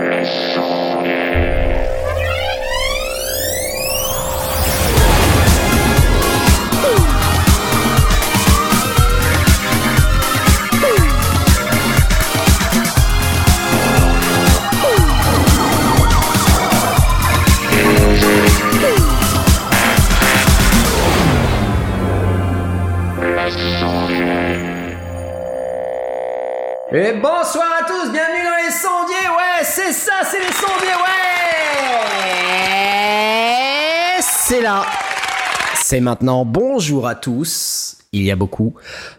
Et C'est maintenant, bonjour à tous Il y a beaucoup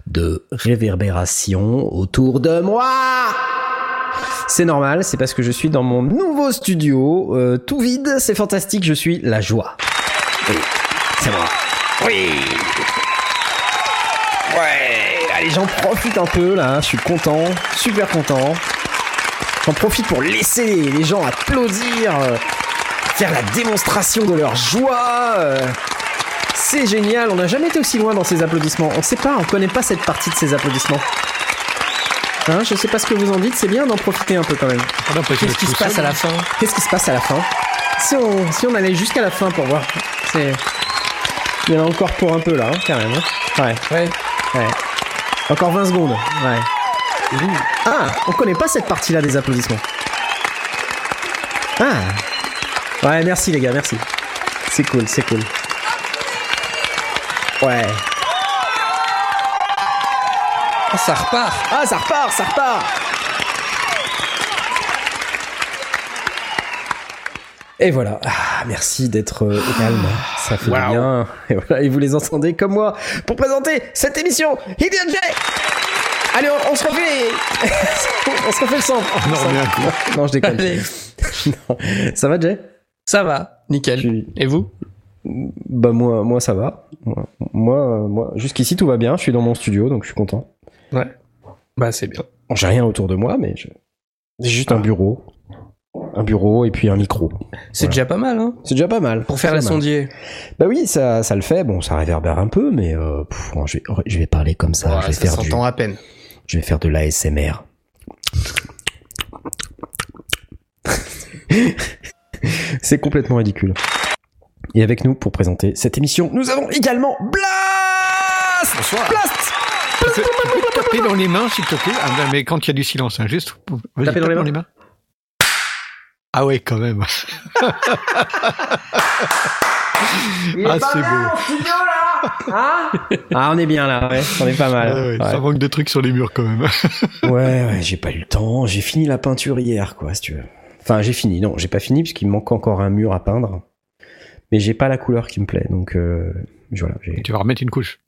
de réverbérations autour de moi c'est normal, c'est parce que je suis dans mon nouveau studio, euh, tout vide, c'est fantastique, je suis la joie. Oui, c'est moi. Oui Ouais, allez, j'en profite un peu là, je suis content, super content. J'en profite pour laisser les gens applaudir, euh, faire la démonstration de leur joie. euh. C'est génial, on n'a jamais été aussi loin dans ces applaudissements. On sait pas, on connaît pas cette partie de ces applaudissements. Hein, je sais pas ce que vous en dites, c'est bien d'en profiter un peu quand même. Qu'est-ce qui se passe à la fin Qu'est-ce qui se passe à la fin si on, si on allait jusqu'à la fin pour voir. C'est. Il y en a encore pour un peu là, hein, quand même. hein. Ouais, Ouais. ouais. Encore 20 secondes. Ouais. Ah, on connaît pas cette partie-là des applaudissements. Ah. Ouais, merci les gars, merci. C'est cool, c'est cool. Ouais. Ah, ça repart. Ah, ça repart, ça repart Et voilà. Ah, merci d'être euh, au calme. Ça fait Wow. bien. Et voilà, et vous les entendez comme moi pour présenter cette émission Idiot J Allez, on, on se refait On se refait le coup. Non, je déconne. Allez. Non. Ça va, Jay? Ça va, nickel. Et vous? Bah moi, moi ça va. Moi, moi, moi, jusqu'ici tout va bien. Je suis dans mon studio, donc je suis content. Ouais. Bah c'est bien. J'ai rien autour de moi, mais je- j'ai juste un bureau, un bureau et puis un micro. C'est Voilà. déjà pas mal, hein C'est déjà pas mal. Pour faire la sondier. Bah oui, ça, ça le fait. Bon, ça réverbère un peu, mais euh, pff, je, vais, je vais parler comme ça. Ouais, je vais ça faire du, à peine. je vais faire de l'ASMR. C'est complètement ridicule. Et avec nous pour présenter cette émission, nous avons également Blast. Bonsoir. Blast. Taper dans les mains, s'il te plaît Ah, ben, Mais quand il y a du silence, hein, juste. Taper dans tape les mains Ah ouais, quand même. Il Ah, est c'est beau. studio, là Hein Ah, on est bien là, ouais. On est pas mal. Ouais, ouais, Ouais. Ça manque de trucs sur les murs, quand même. Ouais, ouais, j'ai pas eu le temps. J'ai fini la peinture hier, quoi, si tu veux. Enfin, j'ai fini. Non, j'ai pas fini puisqu'il me manque encore un mur à peindre. Mais j'ai pas la couleur qui me plaît, donc euh, voilà. j'ai- tu vas remettre une couche.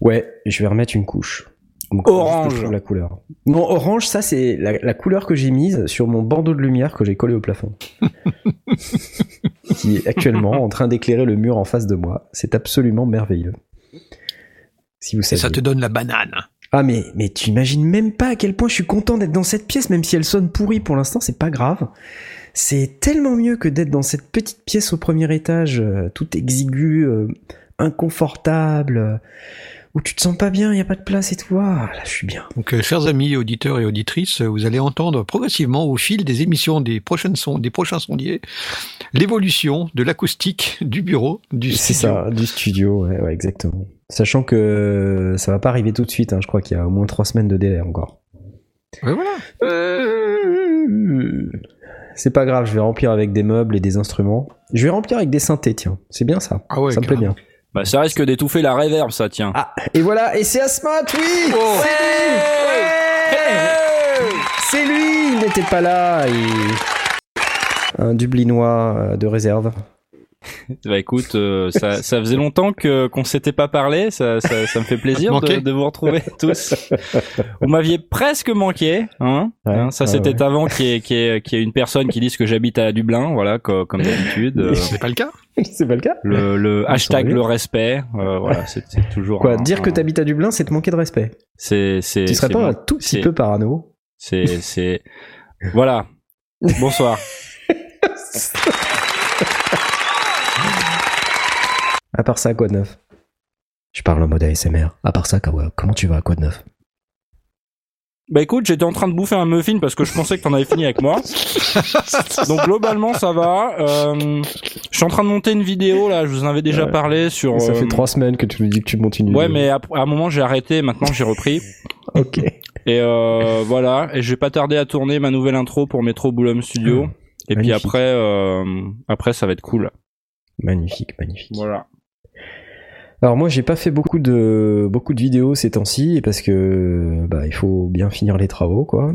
Ouais, je vais remettre une couche. Donc, Orange. La couleur. Non, orange, ça c'est la, la couleur que j'ai mise sur mon bandeau de lumière que j'ai collé au plafond. qui est actuellement en train d'éclairer le mur en face de moi. C'est absolument merveilleux. Si vous Et savez. ça te donne la banane. Ah mais mais tu imagines même pas à quel point je suis content d'être dans cette pièce, même si elle sonne pourrie pour l'instant, c'est pas grave. C'est tellement mieux que d'être dans cette petite pièce au premier étage, euh, tout exigu, euh, inconfortable, euh, où tu te sens pas bien, il y a pas de place et tout. Ah, là, je suis bien. Donc, euh, chers amis, auditeurs et auditrices, vous allez entendre progressivement au fil des émissions des, prochaines son- des prochains sondiers l'évolution de l'acoustique du bureau, du C'est studio. ça, du studio, ouais, ouais, exactement. Sachant que ça va pas arriver tout de suite, hein, je crois qu'il y a au moins trois semaines de délai encore. Ouais, voilà. C'est pas grave, je vais remplir avec des meubles et des instruments. Je vais remplir avec des synthés, tiens. C'est bien ça. Ah ouais, ça me plaît bien. Bah, ça risque d'étouffer la réverb, ça, tiens. Ah, et voilà, et c'est Asmat, oui Oh. C'est lui Ouais lui Il n'était pas là, il... Un Dublinois euh, de réserve. Bah, écoute, euh, ça, ça faisait longtemps que qu'on s'était pas parlé. Ça, ça, ça me fait plaisir de, vous retrouver tous. Vous m'aviez presque manqué, hein. Ouais, Hein, ça, ouais, c'était ouais. avant qu'il y, ait- qu'il y, ait- qu'il y ait une personne qui dise que j'habite à Dublin, voilà, co- comme d'habitude. Euh, C'est pas le cas? C'est pas le cas le le hashtag le respect, euh, voilà, c'est c'est toujours. Quoi, un- dire que t'habites à Dublin, c'est te manquer de respect. C'est c'est. Tu serais c'est pas bon. un tout petit C'est- peu parano C'est c'est. Voilà. Bonsoir. À part ça, quoi de neuf? Je parle en mode ASMR. À part ça, comment tu vas, quoi de neuf? Bah écoute, j'étais en train de bouffer un muffin parce que je pensais que t'en avais fini avec moi. Donc globalement ça va. Euh, je suis en train de monter une vidéo là, je vous en avais déjà Ouais. parlé sur. Ça euh, fait trois semaines que tu nous dis que tu montes une Ouais, vidéo. mais à, à un moment j'ai arrêté, maintenant j'ai repris. Ok. Et euh, voilà, et je vais pas tarder à tourner ma nouvelle intro pour Metro Boulogne Studio. et puis après, euh, après ça va être cool. Magnifique, magnifique. Voilà. Alors moi j'ai pas fait beaucoup de beaucoup de vidéos ces temps-ci parce que bah il faut bien finir les travaux quoi.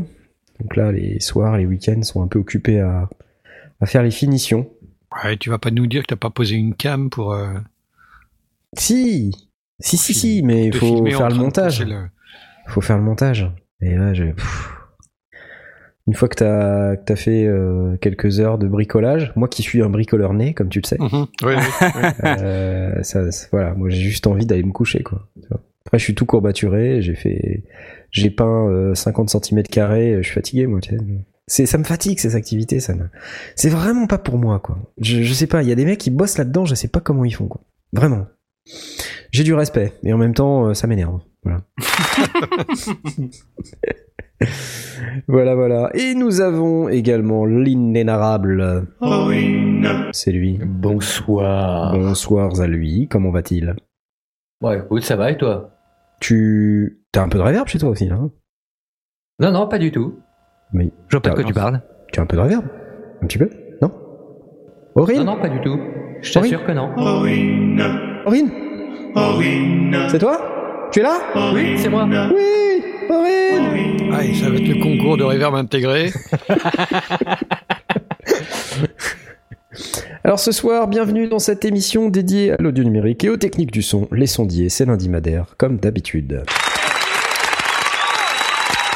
Donc là les soirs, les week-ends sont un peu occupés à, à faire les finitions. Ouais, tu vas pas nous dire que t'as pas posé une cam pour. euh, Si, si si si, mais il faut faire le montage. le- faut faire le montage. Et là, j'ai. pff. Une fois que t'as fait euh, quelques heures de bricolage, moi qui suis un bricoleur né, comme tu le sais, Mhm. Euh, ça, voilà, moi j'ai juste envie d'aller me coucher, quoi. tu. Après, je suis tout courbaturé, j'ai fait, j'ai peint euh, 50 cm carrés, je suis fatigué, moi. tu. C'est, ça me fatigue ces activités, ça. me- C'est vraiment pas pour moi, quoi. Je, je sais pas, il y a des mecs qui bossent là-dedans, je sais pas comment ils font, quoi. Vraiment. J'ai du respect, et en même temps, euh, ça m'énerve. Voilà. voilà, voilà. Et nous avons également l'inénarrable. C'est lui. Bonsoir. Bonsoir à lui. Comment va-t-il? Ouais, écoute, ça va et toi? Tu. T'as un peu de réverb chez toi aussi, là Non, non, pas du tout. Mais Je vois pas de quoi tu parles. tu as un peu de réverb? Un petit peu? Non? Aurine? Non, non, pas du tout. Je t'assure que non. Aurine C'est toi? Tu es là? Oui, c'est moi. Oui Ah, et ça va être le concours de réverb intégré. Alors ce soir, bienvenue dans cette émission dédiée à l'audio numérique et aux techniques du son, les sondiers, c'est lundi madère, comme d'habitude.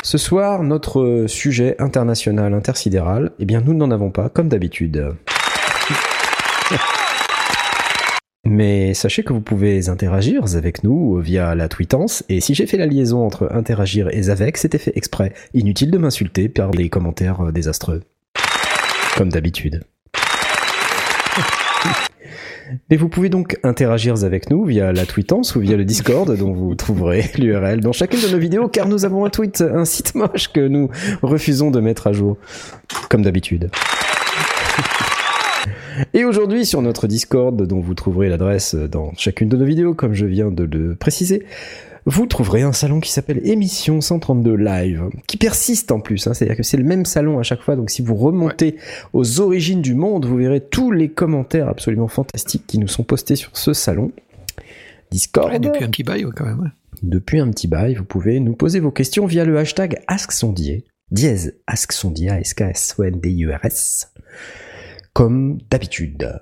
Ce soir, notre sujet international intersidéral, eh bien nous n'en avons pas, comme d'habitude. Mais sachez que vous pouvez interagir avec nous via la tweetance, et si j'ai fait la liaison entre interagir et avec, c'était fait exprès. Inutile de m'insulter par des commentaires euh, désastreux. Comme d'habitude. Mais vous pouvez donc interagir avec nous via la tweetance ou via le Discord dont vous trouverez l'URL dans chacune de nos vidéos car nous avons un tweet, un site moche que nous refusons de mettre à jour. Comme d'habitude. Et aujourd'hui, sur notre Discord, dont vous trouverez l'adresse dans chacune de nos vidéos, comme je viens de le préciser, vous trouverez un salon qui s'appelle Émission 132 Live, qui persiste en plus. hein. C'est-à-dire que c'est le même salon à chaque fois. Donc si vous remontez aux origines du monde, vous verrez tous les commentaires absolument fantastiques qui nous sont postés sur ce salon. Discord. Ouais, depuis un petit bail, ouais, quand même. ouais. Depuis un petit bail, vous pouvez nous poser vos questions via le hashtag AskSondier, dièse AskSondier, A-S-K-S-O-N-D-I-E-R-S, comme d'habitude.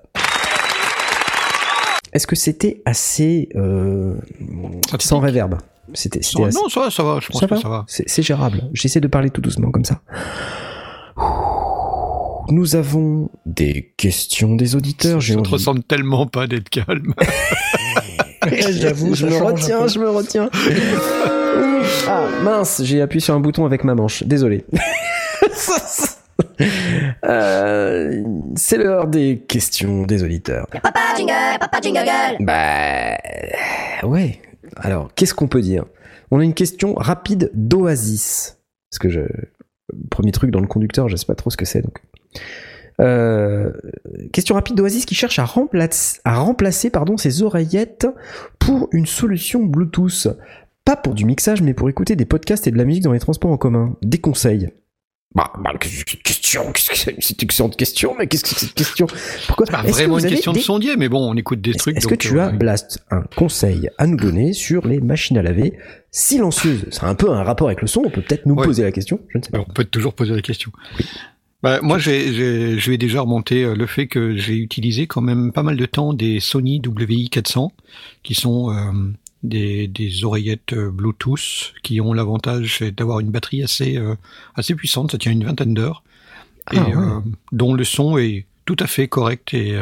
Est-ce que c'était assez euh, sans réverb? C'était Non, assez- non, ça va, ça va, je pense ça que va, ça va. C'est gérable. J'essaie de parler tout doucement comme ça. Nous avons des questions des auditeurs. J'ai Ça te ressemble tellement pas d'être calme. J'avoue, je ça me retiens, je me retiens. ah mince, j'ai appuyé sur un bouton avec ma manche. Désolé. Euh, c'est l'heure des questions des auditeurs. Papa jingle, papa jingle girl. Bah ouais. Alors, qu'est-ce qu'on peut dire? On a une question rapide d'Oasis. Parce que je premier truc dans le conducteur, je sais pas trop ce que c'est donc. Euh, question rapide d'Oasis qui cherche à remplacer, à remplacer pardon, ses oreillettes pour une solution Bluetooth. Pas pour du mixage, mais pour écouter des podcasts et de la musique dans les transports en commun. Des conseils. Bah, bah, question, c'est excellente question, mais qu'est-ce que c'est cette question? Pourquoi que vraiment une question de sondier, mais bon, on écoute des est-ce trucs. est-ce que tu euh, as, Blast, un conseil à nous donner sur les machines à laver silencieuses? C'est un peu un rapport avec le son, on peut peut-être nous Ouais. poser la question, je ne sais pas. On peut toujours poser la question. Bah, moi, j'ai, j'ai- je vais déjà remonter euh, le fait que j'ai utilisé quand même pas mal de temps des Sony WI400, qui sont euh, des, des oreillettes euh, Bluetooth, qui ont l'avantage d'avoir une batterie assez, euh, assez puissante, ça tient une vingtaine d'heures, et Ah, ouais. euh, dont le son est tout à fait correct et,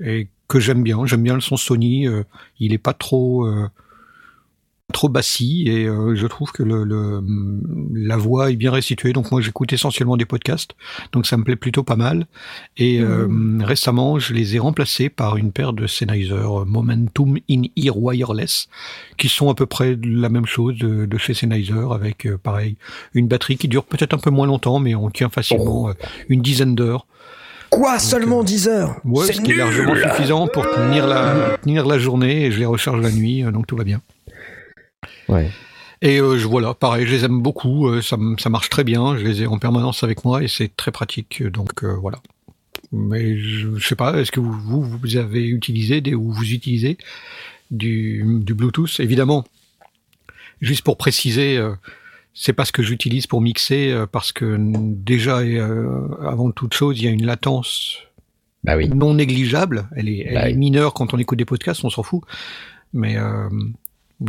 et que j'aime bien. J'aime bien le son Sony. il est pas trop, trop bassi et euh, je trouve que le, le, la voix est bien restituée. Donc moi j'écoute essentiellement des podcasts, donc ça me plaît plutôt pas mal. Et euh, récemment je les ai remplacés par une paire de Sennheiser Momentum In-Ear Wireless, qui sont à peu près la même chose de, de chez Sennheiser, avec euh, pareil une batterie qui dure peut-être un peu moins longtemps, mais on tient facilement euh, une dizaine d'heures. Quoi Seulement 10 heures? Ouais, C'est ce qui est largement suffisant pour tenir la, tenir la journée et je les recharge la nuit, euh, donc tout va bien. Ouais. Et euh, je voilà, pareil, je les aime beaucoup, euh, ça, marche très bien, je les ai en permanence avec moi et c'est très pratique, euh, donc euh, voilà. Mais je, je sais pas, est-ce que vous, vous, vous avez utilisé des, ou vous utilisez du, du Bluetooth? Évidemment, juste pour préciser, c'est pas ce que j'utilise pour mixer, parce que déjà, avant toute chose, il y a une latence Bah oui. non négligeable. Elle est, elle Bah est oui. mineure quand on écoute des podcasts, on s'en fout. Mais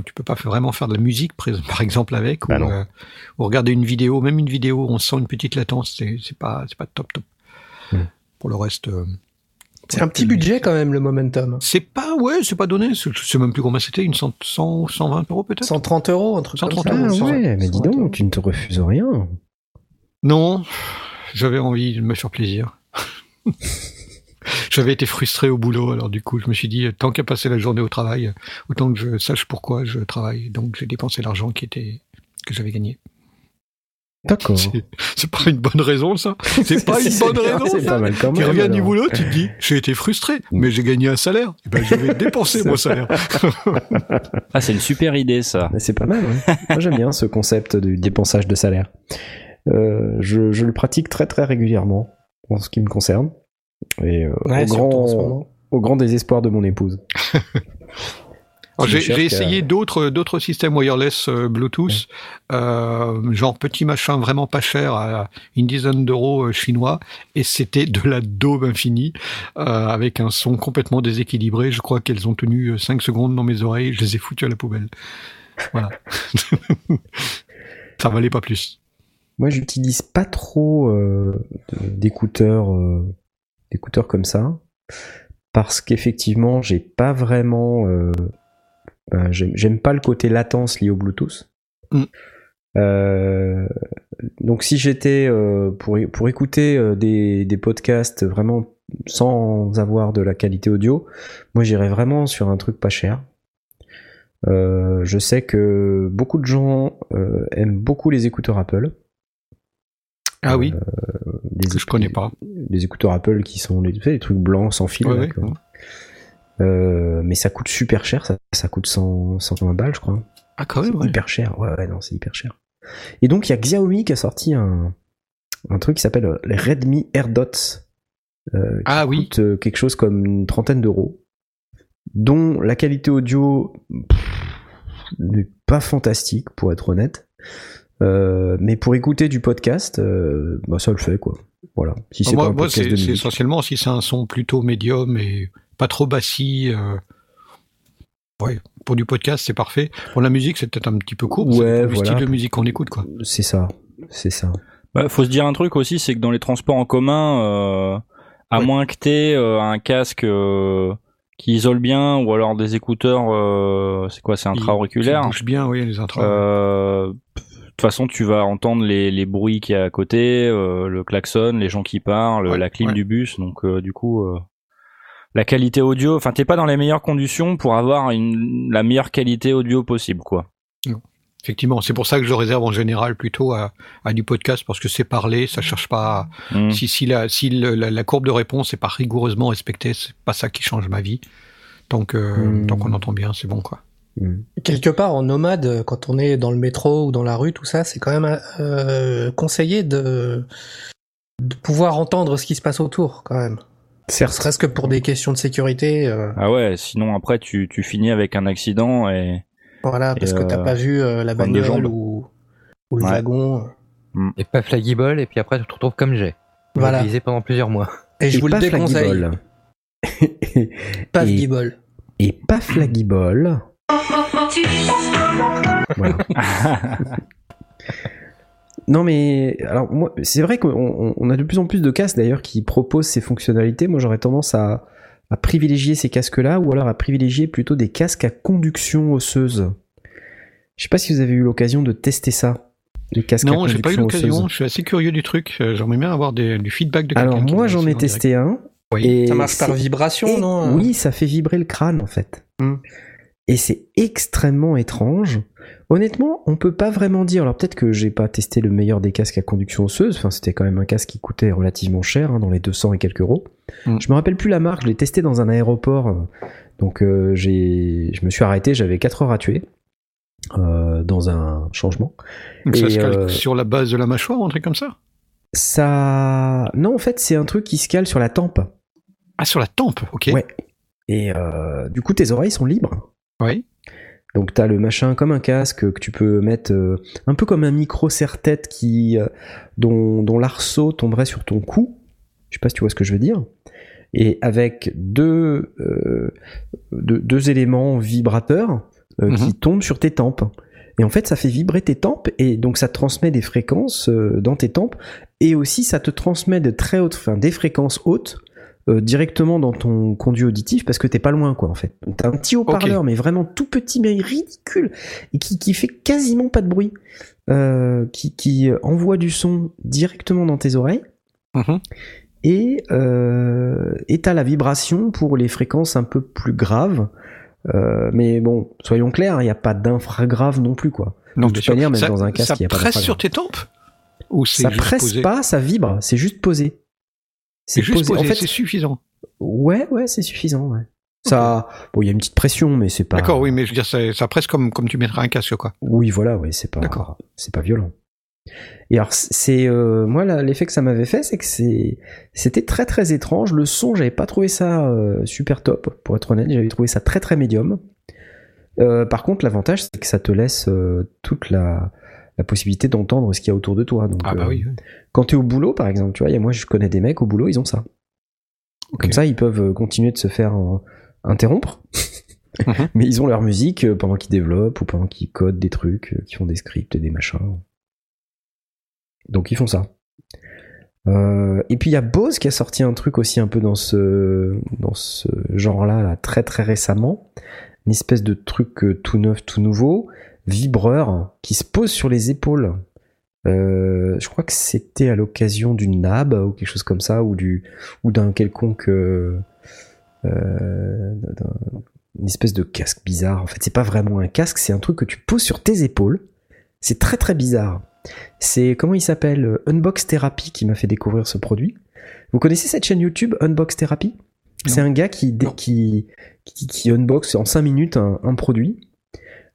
tu peux pas vraiment faire de la musique, par exemple, avec, Bah ou, euh, ou regarder une vidéo, même une vidéo, on sent une petite latence. C'est c'est pas, c'est pas top top. Hmm. Pour le reste, euh, C'est un petit budget quand même, le momentum. c'est pas, ouais, c'est pas donné. c'est- Je sais même plus combien c'était, une 100, 100, 120 euros peut-être? 130 euros, un truc 130 comme ça. Ah euros, ouais, mais dis 120 euros. donc, tu ne te refuses rien. Non, j'avais envie de me faire plaisir. J'avais été frustré au boulot, alors du coup, je me suis dit, tant qu'à passer la journée au travail, autant que je sache pourquoi je travaille. Donc, j'ai dépensé l'argent qui était que j'avais gagné. D'accord. C'est pas une bonne raison, ça. C'est pas une bonne bien, raison. C'est ça. pas mal quand Tu même. reviens du boulot, tu te dis, j'ai été frustré, mais j'ai gagné un salaire. Eh ben, je vais dépenser mon salaire. Ah, c'est une super idée, ça. C'est pas mal, ouais. Moi j'aime bien ce concept du dépensage de salaire. Euh, je, je le pratique très très régulièrement en ce qui me concerne. Et euh, Ouais, au, grand, au grand désespoir de mon épouse. J'ai essayé d'autres d'autres systèmes wireless euh, Bluetooth, euh, genre petit machin vraiment pas cher à une dizaine d'euros euh, chinois, et c'était de la daube infinie euh, avec un son complètement déséquilibré. Je crois qu'elles ont tenu 5 secondes dans mes oreilles, je les ai foutues à la poubelle. Voilà. Ça valait pas plus. Moi j'utilise pas trop euh, d'écouteurs euh, d'écouteurs comme ça parce qu'effectivement j'ai pas vraiment euh, ben, j'aime pas le côté latence lié au Bluetooth. Mm. Euh, donc si j'étais euh, pour, pour écouter euh, des, des podcasts vraiment sans avoir de la qualité audio, moi j'irais vraiment sur un truc pas cher. Euh, je sais que beaucoup de gens aiment beaucoup les écouteurs Apple. Ah oui, Les que je connais pas. Les écouteurs Apple qui sont les, les trucs blancs sans fil. Ouais, là. Euh, mais ça coûte super cher, ça, ça coûte 100, 120 balles, je crois. Ah quand même, ouais. hyper cher, ouais, ouais, non, c'est hyper cher. Et donc, il y a Xiaomi qui a sorti un, un truc qui s'appelle euh, les Redmi AirDots. euh, qui Ah oui. coûte euh, quelque chose comme une trentaine d'euros, dont la qualité audio n'est pas fantastique, pour être honnête. Euh, mais pour écouter du podcast, euh, bah, ça le fait, quoi. Voilà. Si c'est pas moi, un moi, podcast c'est de c'est musique. essentiellement si c'est un son plutôt médium et pas trop bassi. euh, Ouais, pour du podcast, c'est parfait. Pour la musique, c'est peut-être un petit peu court. Ouais, c'est le voilà. style de musique qu'on écoute, quoi. C'est ça, c'est ça. Bah, faut se dire un truc aussi, c'est que dans les transports en commun, euh, à Ouais. moins que t'aies euh, un casque euh, qui isole bien, ou alors des écouteurs, euh, c'est quoi, c'est intra-auriculaire. Ça bouge bien, oui, les intras. Euh, toute façon, tu vas entendre les, les bruits qu'il y a à côté, euh, le klaxon, les gens qui parlent, Ouais, la clim ouais. du bus. Donc, euh, du coup, euh, la qualité audio. Enfin, t'es pas dans les meilleures conditions pour avoir une, la meilleure qualité audio possible, quoi. Effectivement, c'est pour ça que je réserve en général plutôt à, à du podcast parce que c'est parlé, ça cherche pas. à- Mm. Si, si, la, si le- la, la courbe de réponse est pas rigoureusement respectée, c'est pas ça qui change ma vie. Donc, euh, Mm. tant qu'on entend bien, c'est bon, quoi. Mm. Quelque part, en nomade, quand on est dans le métro ou dans la rue, tout ça, c'est quand même euh, conseillé de, de pouvoir entendre ce qui se passe autour, quand même. Certes. serait-ce que pour des questions de sécurité. euh, Ah ouais, sinon après tu, tu finis avec un accident et voilà, parce Et, que t'as euh, pas vu euh, la bagnole jambes. ou, ou le Ouais. wagon. Et paf la guibole, et puis après tu te retrouves comme j'ai. Voilà. Utilisé pendant plusieurs mois. Et je Et vous le paf la déconseille. Pas de Et-. Et la guibole. Voilà. Non mais alors moi c'est vrai qu'on on- on a de plus en plus de casques d'ailleurs qui proposent ces fonctionnalités. Moi j'aurais tendance à, à privilégier ces casques-là ou alors à privilégier plutôt des casques à conduction osseuse. Je sais pas si vous avez eu l'occasion de tester ça. Les casques à Non, j'ai pas eu l'occasion. Je suis assez curieux du truc. Euh, J'aimerais bien avoir des, du feedback de quelqu'un. Alors qui moi j'en ai testé un. Oui. Et Ça marche par vibration, et- non Oui, ça fait vibrer le crâne en fait. Hmm. Et c'est extrêmement étrange. Honnêtement, on peut pas vraiment dire. Alors peut-être que j'ai pas testé le meilleur des casques à conduction osseuse. Enfin, c'était quand même un casque qui coûtait relativement cher, hein, dans les 200 et quelques euros. Hmm. Je me rappelle plus la marque. Je l'ai testé dans un aéroport. Donc euh, j'ai, je me suis arrêté. J'avais 4 heures à tuer euh, dans un changement. Donc ça Et, se calque euh, sur la base de la mâchoire un truc comme ça? Ça, non, en fait, c'est un truc qui se cale sur la tempe. Ah, sur la tempe, ok. Ouais. Et euh, du coup, tes oreilles sont libres. Oui. Donc t'as le machin comme un casque que tu peux mettre euh, un peu comme un micro serre-tête qui euh, dont, dont l'arceau tomberait sur ton cou. Je sais pas si tu vois ce que je veux dire. Et avec deux euh, deux, deux éléments vibrateurs Mhm. qui tombent sur tes tempes. Et en fait, ça fait vibrer tes tempes et donc ça transmet des fréquences dans tes tempes et aussi ça te transmet de très hautes, enfin des fréquences hautes euh, directement dans ton conduit auditif parce que t'es pas loin quoi en fait. T'as un petit haut-parleur mais vraiment tout petit mais ridicule et qui, qui fait quasiment pas de bruit, euh, qui, qui envoie du son directement dans tes oreilles Mhm. et euh, et t'as la vibration pour les fréquences un peu plus graves. Euh, mais bon, soyons clairs, il n'y a pas d'infragrave non plus quoi. Non, de toute manière, même ça, dans un casque, ça il y a pas presse sur tes tempes? Ou Ça presse posé? pas, ça vibre, c'est juste posé. C'est juste posé, En fait, c'est suffisant. ouais, ouais, c'est suffisant. Ouais. Ça, bon, il y a une petite pression, mais c'est pas. D'accord, oui, mais je veux dire, ça, ça presse comme, comme tu mettrais un casque, quoi. Oui, voilà, oui, c'est pas, D'accord. c'est pas violent. Et alors, c'est euh, moi là, l'effet que ça m'avait fait, c'est que c'est, c'était très très étrange. Le son, j'avais pas trouvé ça euh, super top, pour être honnête. J'avais trouvé ça très très médium. Euh, par contre, l'avantage, c'est que ça te laisse euh, toute la, la possibilité d'entendre ce qu'il y a autour de toi. Donc, Ah bah euh, oui. oui. Quand t'es au boulot, par exemple, tu vois, a- moi je connais des mecs au boulot, ils ont ça. Comme ça, ils peuvent euh, continuer de se faire euh, interrompre, Mhm. mais ils ont leur musique euh, pendant qu'ils développent ou pendant qu'ils codent des trucs, qu'ils font des scripts et des machins. Donc ils font ça. Euh, et puis il y a Bose qui a sorti un truc aussi un peu dans ce dans ce genre-là, là, très très récemment, une espèce de truc tout neuf, tout nouveau, vibreur qui se pose sur les épaules. Euh, je crois que c'était à l'occasion d'une nab ou quelque chose comme ça, ou du ou d'un quelconque euh, euh, d'un- une espèce de casque bizarre. En fait, c'est pas vraiment un casque, c'est un truc que tu poses sur tes épaules. C'est très très bizarre. C'est comment il s'appelle euh, Unbox Therapy qui m'a fait découvrir ce produit. Vous connaissez cette chaîne YouTube Unbox Therapy? C'est un gars qui, qui, qui qui unbox en 5 minutes un, un produit.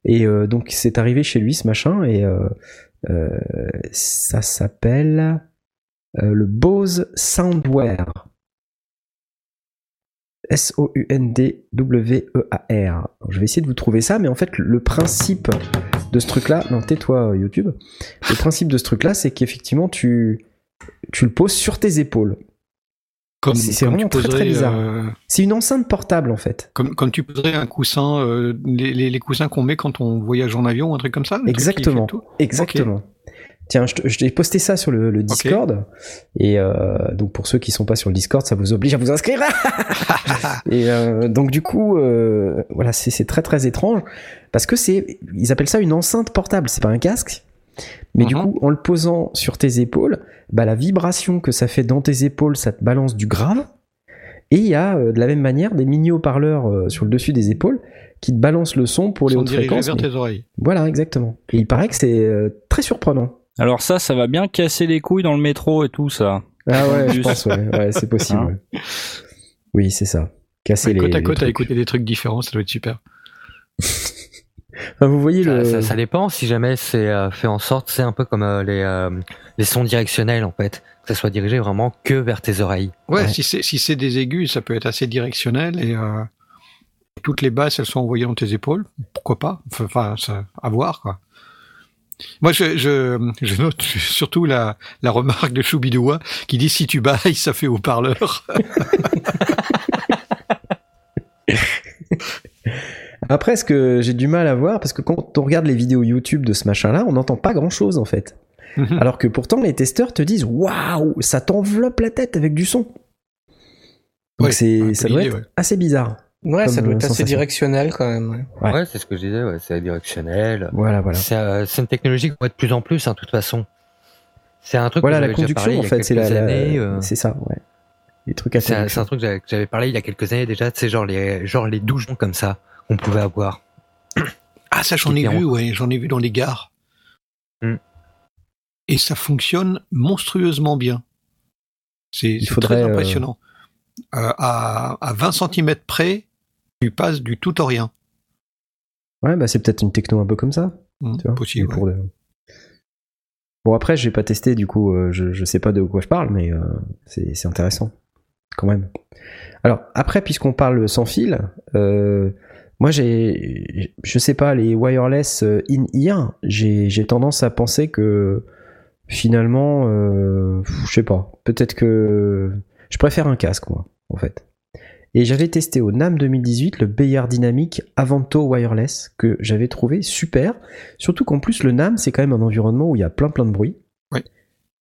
Et euh, donc c'est arrivé chez lui ce machin et euh, ça s'appelle euh, le Bose Soundware. S-O-U-N-D-W-E-A-R. Je vais essayer de vous trouver ça, mais en fait, le principe de ce truc-là, non, tais-toi YouTube. Le principe de ce truc-là, c'est qu'effectivement, tu, tu le poses sur tes épaules. Comme, c'est- comme vraiment très, très bizarre. euh, C'est une enceinte portable, en fait. comme, comme tu poserais un coussin, euh, les, les, les coussins qu'on met quand on voyage en avion, un truc comme ça Exactement. Exactement. Tiens, je, je t'ai posté ça sur le, le Discord. Et euh, donc, pour ceux qui sont pas sur le Discord, ça vous oblige à vous inscrire. et euh, donc, du coup, euh, voilà, c'est c'est très très étrange. Parce que c'est. Ils appellent ça une enceinte portable. C'est pas un casque. Mais du Mhm. coup, en le posant sur tes épaules, bah, la vibration que ça fait dans tes épaules, ça te balance du grave. Et il y a euh, de la même manière des mini haut-parleurs euh, sur le dessus des épaules qui te balancent le son pour les hautes fréquences. vers mais- tes oreilles. Voilà, exactement. Et il paraît que c'est euh, très surprenant. Alors ça, ça va bien casser les couilles dans le métro et tout ça. Ah ouais, je pense, ouais, ouais c'est possible. Hein ouais. Oui, c'est ça. Casser les. côte à les côte à écouter des trucs différents, ça doit être super. Enfin, vous voyez Ça, le. ça- ça dépend si jamais c'est euh, fait en sorte, c'est un peu comme euh, les, euh, les sons directionnels en fait, que ça soit dirigé vraiment que vers tes oreilles. Ouais, Ouais. si c'est si c'est des aigus, ça peut être assez directionnel et euh, toutes les basses, elles sont envoyées dans tes épaules. Pourquoi pas? Enfin, Enfin, ça, à voir quoi. Moi, je, je, je note surtout la, la remarque de Choubidoua qui dit si tu bailles, ça fait haut-parleur. Après, ce que j'ai du mal à voir, parce que quand on regarde les vidéos YouTube de ce machin-là, on n'entend pas grand-chose en fait. Mhm. Alors que pourtant, les testeurs te disent waouh, ça t'enveloppe la tête avec du son. Donc c'est, ça doit être ouais. assez bizarre. Ouais, ça doit euh, être assez directionnel quand même. ouais. C'est ce que je disais, ouais, c'est directionnel. Voilà, voilà. C'est euh, c'est une technologie qu'on voit de plus en plus, hein, de toute façon. C'est un truc Voilà que la j'avais déjà parlé conduction, en il y a fait, c'est la, quelques la- années, euh, c'est ça, ouais. Les trucs C'est un, c'est conduction. un truc que j'avais- que j'avais parlé il y a quelques années déjà, c'est genre les, genre les douchons comme ça qu'on pouvait avoir. Ah, ça, j'en ai vu, ouais, j'en ai vu dans les gares. Hmm. Et ça fonctionne monstrueusement bien. C'est très euh, impressionnant. Euh, à, à 20 cm près, tu passes du tout au rien. Ouais, bah c'est peut-être une techno un peu comme ça. Hmm, Tu vois, possible. de- Bon après, j'ai pas testé, du coup, euh, je, je sais pas de quoi je parle, mais euh, c'est c'est intéressant quand même. Alors après, puisqu'on parle sans fil, euh, moi j'ai, je sais pas, les wireless euh, in-ear, j'ai j'ai tendance à penser que finalement, euh, je sais pas, peut-être que je préfère un casque moi, en fait. Et j'avais testé au NAM 2018 le Bayard Dynamic Avanto Wireless que j'avais trouvé super. Surtout qu'en plus le NAM c'est quand même un environnement où il y a plein plein de bruit. Oui.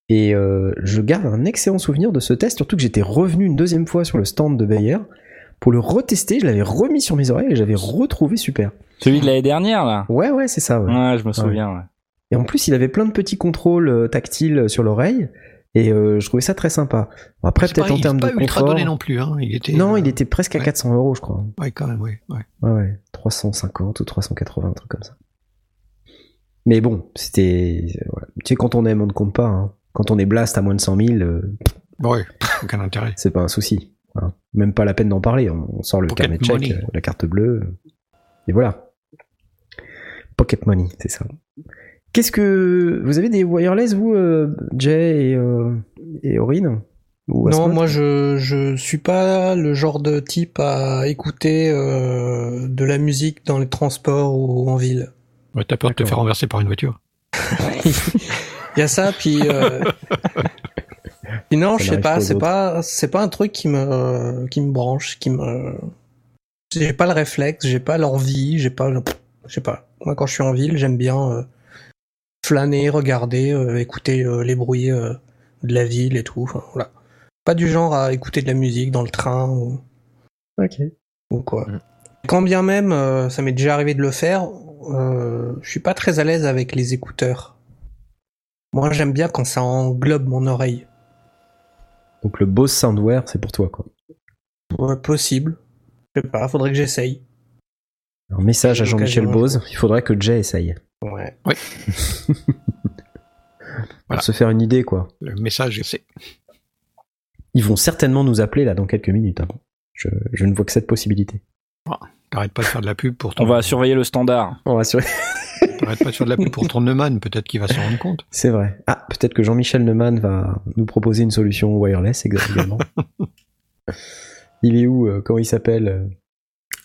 Et euh, je garde un excellent souvenir de ce test, surtout que j'étais revenu une deuxième fois sur le stand de Bayer pour le retester. Je l'avais remis sur mes oreilles et j'avais retrouvé super. Celui de l'année dernière, là. Ouais ouais c'est ça. ouais. Ouais, je me souviens. ouais. Et en plus il avait plein de petits contrôles euh, tactiles sur l'oreille et euh, je trouvais ça très sympa. Bon, après peut-être en il termes de pas ultra confort. donné non plus. Hein. Il était, Non, euh, il était presque à ouais. 400 euros je crois. Ouais, quand même, oui. Ouais. Ouais, ouais, 350 ou 380, un truc comme ça. Mais bon, c'était. voilà. Tu sais, quand on aime, on ne compte pas. hein. Quand on est blast à moins de 100 000, euh, Ouais, aucun intérêt. c'est pas un souci. Hein. Même pas la peine d'en parler. On, on sort le Pocket carnet de chèque, money. euh, la carte bleue. euh, Et voilà. Pocket money, c'est ça. Qu'est-ce que. Vous avez des wireless, vous, euh, Jay et, euh, et Aurine Ou Non, moi je je suis pas le genre de type à écouter euh, de la musique dans les transports ou en ville. Ouais, T'as peur de te faire renverser par une voiture. Il y a ça, puis euh... puis non, Ça je sais pas, c'est pas c'est pas un truc qui me qui me branche, qui me j'ai pas le réflexe, j'ai pas l'envie, j'ai pas je sais pas. Moi quand je suis en ville, j'aime bien euh, flâner, regarder, euh, écouter euh, les bruits de la ville et tout. Enfin, voilà. Pas du genre à écouter de la musique dans le train ou Ok. ou quoi. Mm. Quand bien même, ça m'est déjà arrivé de le faire, je suis pas très à l'aise avec les écouteurs. Moi, j'aime bien quand ça englobe mon oreille. Donc le Bose Soundware, c'est pour toi, quoi. Ouais, possible. Je sais pas, faudrait que j'essaye. Un message à Jean-Michel Bose, il faudrait que Jay essaye. Ouais. Pour Voilà. se faire une idée, quoi. Le message, c'est. Ils vont certainement nous appeler là dans quelques minutes. hein. Je, je ne vois que cette possibilité. T'arrêtes pas de faire de la pub pour ton. On va surveiller le standard. On va assurer. T'arrêtes pas de faire de la pub pour ton Neumann. Peut-être qu'il va s'en rendre compte. C'est vrai. Ah, peut-être que Jean-Michel Neumann va nous proposer une solution wireless exa- également. il est où euh, Comment il s'appelle euh,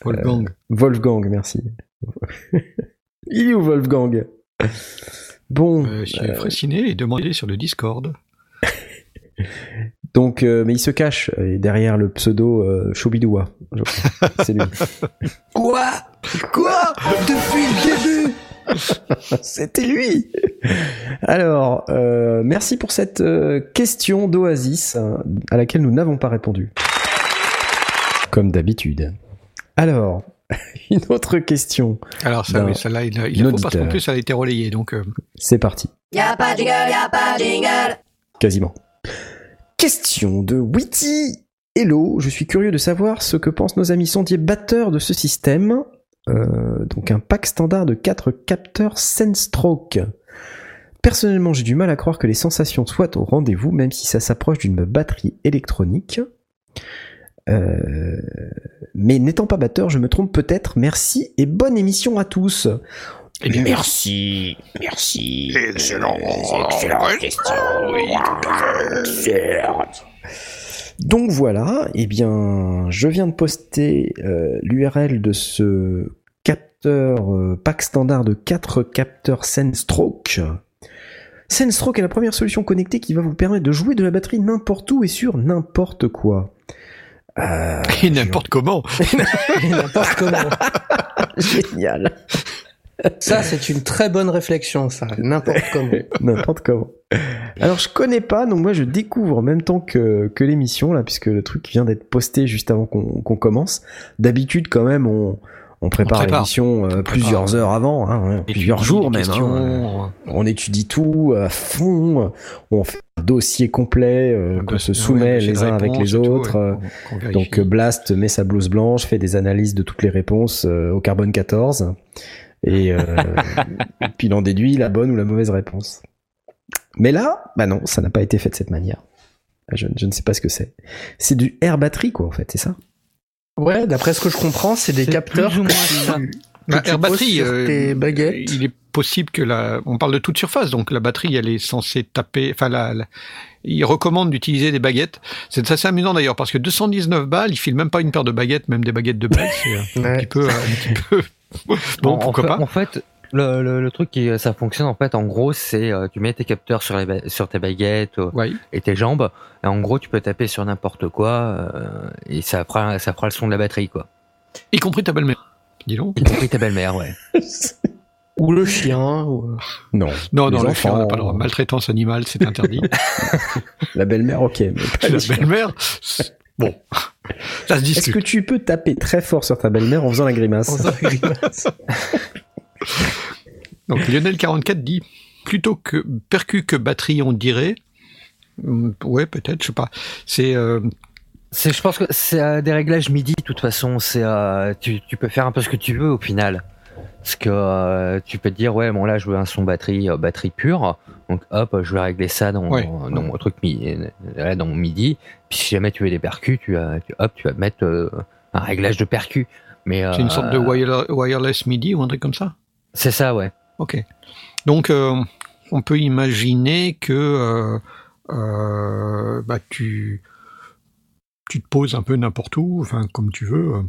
Wolfgang. Wolfgang, merci. il est où Wolfgang? Bon, Monsieur euh, Fraissinet est demandé sur le Discord. Donc, euh, mais il se cache euh, derrière le pseudo euh, Chobidoua. C'est lui. Quoi? Quoi? Depuis le début? C'était lui Alors, euh, merci pour cette euh, question d'Oasis à laquelle nous n'avons pas répondu. Comme d'habitude. Alors, une autre question. Alors, ça, oui, celle-là, il, a- il faut parce qu'en plus, elle a été relayée. Donc, euh, C'est parti. Y'a pas de jingle, y'a pas de jingle. Quasiment. Question de Witty. Hello, je suis curieux de savoir ce que pensent nos amis sondiers batteurs de ce système. Euh, donc un pack standard de 4 capteurs Senstroke. Personnellement, j'ai du mal à croire que les sensations soient au rendez-vous, même si ça s'approche d'une batterie électronique. Euh, mais n'étant pas batteur, je me trompe peut-être. Merci et bonne émission à tous. Eh bien, Merci, merci. Excellent. Excellente question. Donc voilà, eh bien, je viens de poster euh, l'URL de ce capteur euh, pack standard de 4 capteurs Senstroke. Senstroke est la première solution connectée qui va vous permettre de jouer de la batterie n'importe où et sur n'importe quoi. Euh, Et n'importe comment. N'importe comment. Génial. Ça, c'est une très bonne réflexion, ça. N'importe comment. N'importe comment. Alors je connais pas, donc moi je découvre en même temps que, que l'émission là, puisque le truc vient d'être posté juste avant qu'on qu'on commence. D'habitude quand même on, on prépare prépare. l'émission euh, plusieurs heures avant, hein, hein, plusieurs jours même. hein. On étudie tout à fond, on fait un dossier complet euh, qu'on se soumet ouais, les uns avec les tout, autres. ouais, euh, donc Blast met sa blouse blanche, fait des analyses de toutes les réponses euh, au carbone 14 et, euh, et puis il en déduit la bonne ou la mauvaise réponse. Mais là, bah non, ça n'a pas été fait de cette manière. Je, je ne sais pas ce que c'est. C'est du air batterie quoi en fait, c'est ça? Ouais, d'après ce que je comprends, c'est des capteurs plus ou que moins tu- ça. Bah, air poses batterie, sur euh, tes baguettes. il est possible que la, on parle de toute surface, donc la batterie, elle est censée taper, enfin la, la- il recommande d'utiliser des baguettes. C'est assez amusant d'ailleurs parce que 219 balles, il file même pas une paire de baguettes, même des baguettes de base. C'est un Ouais. petit peu, un petit peu. Bon, En- pourquoi en, pas fait, En fait, le, le, le truc qui ça fonctionne en fait, en gros, c'est euh, tu mets tes capteurs sur les ba- sur tes baguettes euh, Ouais. et tes jambes, et en gros, tu peux taper sur n'importe quoi euh, et ça fera ça fera le son de la batterie quoi. Y compris ta belle-mère. Dis donc. Y compris ta belle-mère, ouais. Ou le chien. Ou... euh, Non. Non, Les non, le chien, on n'a pas le droit. Maltraitance animale, c'est interdit. La belle-mère, ok. Mais pas la belle-mère, bon, ça se Est-ce que tu peux taper très fort sur ta belle-mère en faisant la grimace en faisant la grimace. Donc Lionel 44 dit plutôt que percu que batterie, on dirait. Hum, Ouais, peut-être, je sais pas. C'est euh, C'est, je pense que c'est euh, des réglages MIDI de toute façon. C'est, euh, tu, tu peux faire un peu ce que tu veux au final. Parce que euh, tu peux te dire ouais bon là je veux un son batterie euh, batterie pure donc hop je vais régler ça dans, Ouais. dans mon truc mi- euh, là, dans mon MIDI puis si jamais tu veux des percus tu, as- tu hop tu vas mettre euh, un réglage de percus mais c'est une sorte de wireless, MIDI ou un truc comme ça? c'est ça ouais Ok. Donc on peut imaginer que bah, tu tu te poses un peu n'importe où, enfin comme tu veux.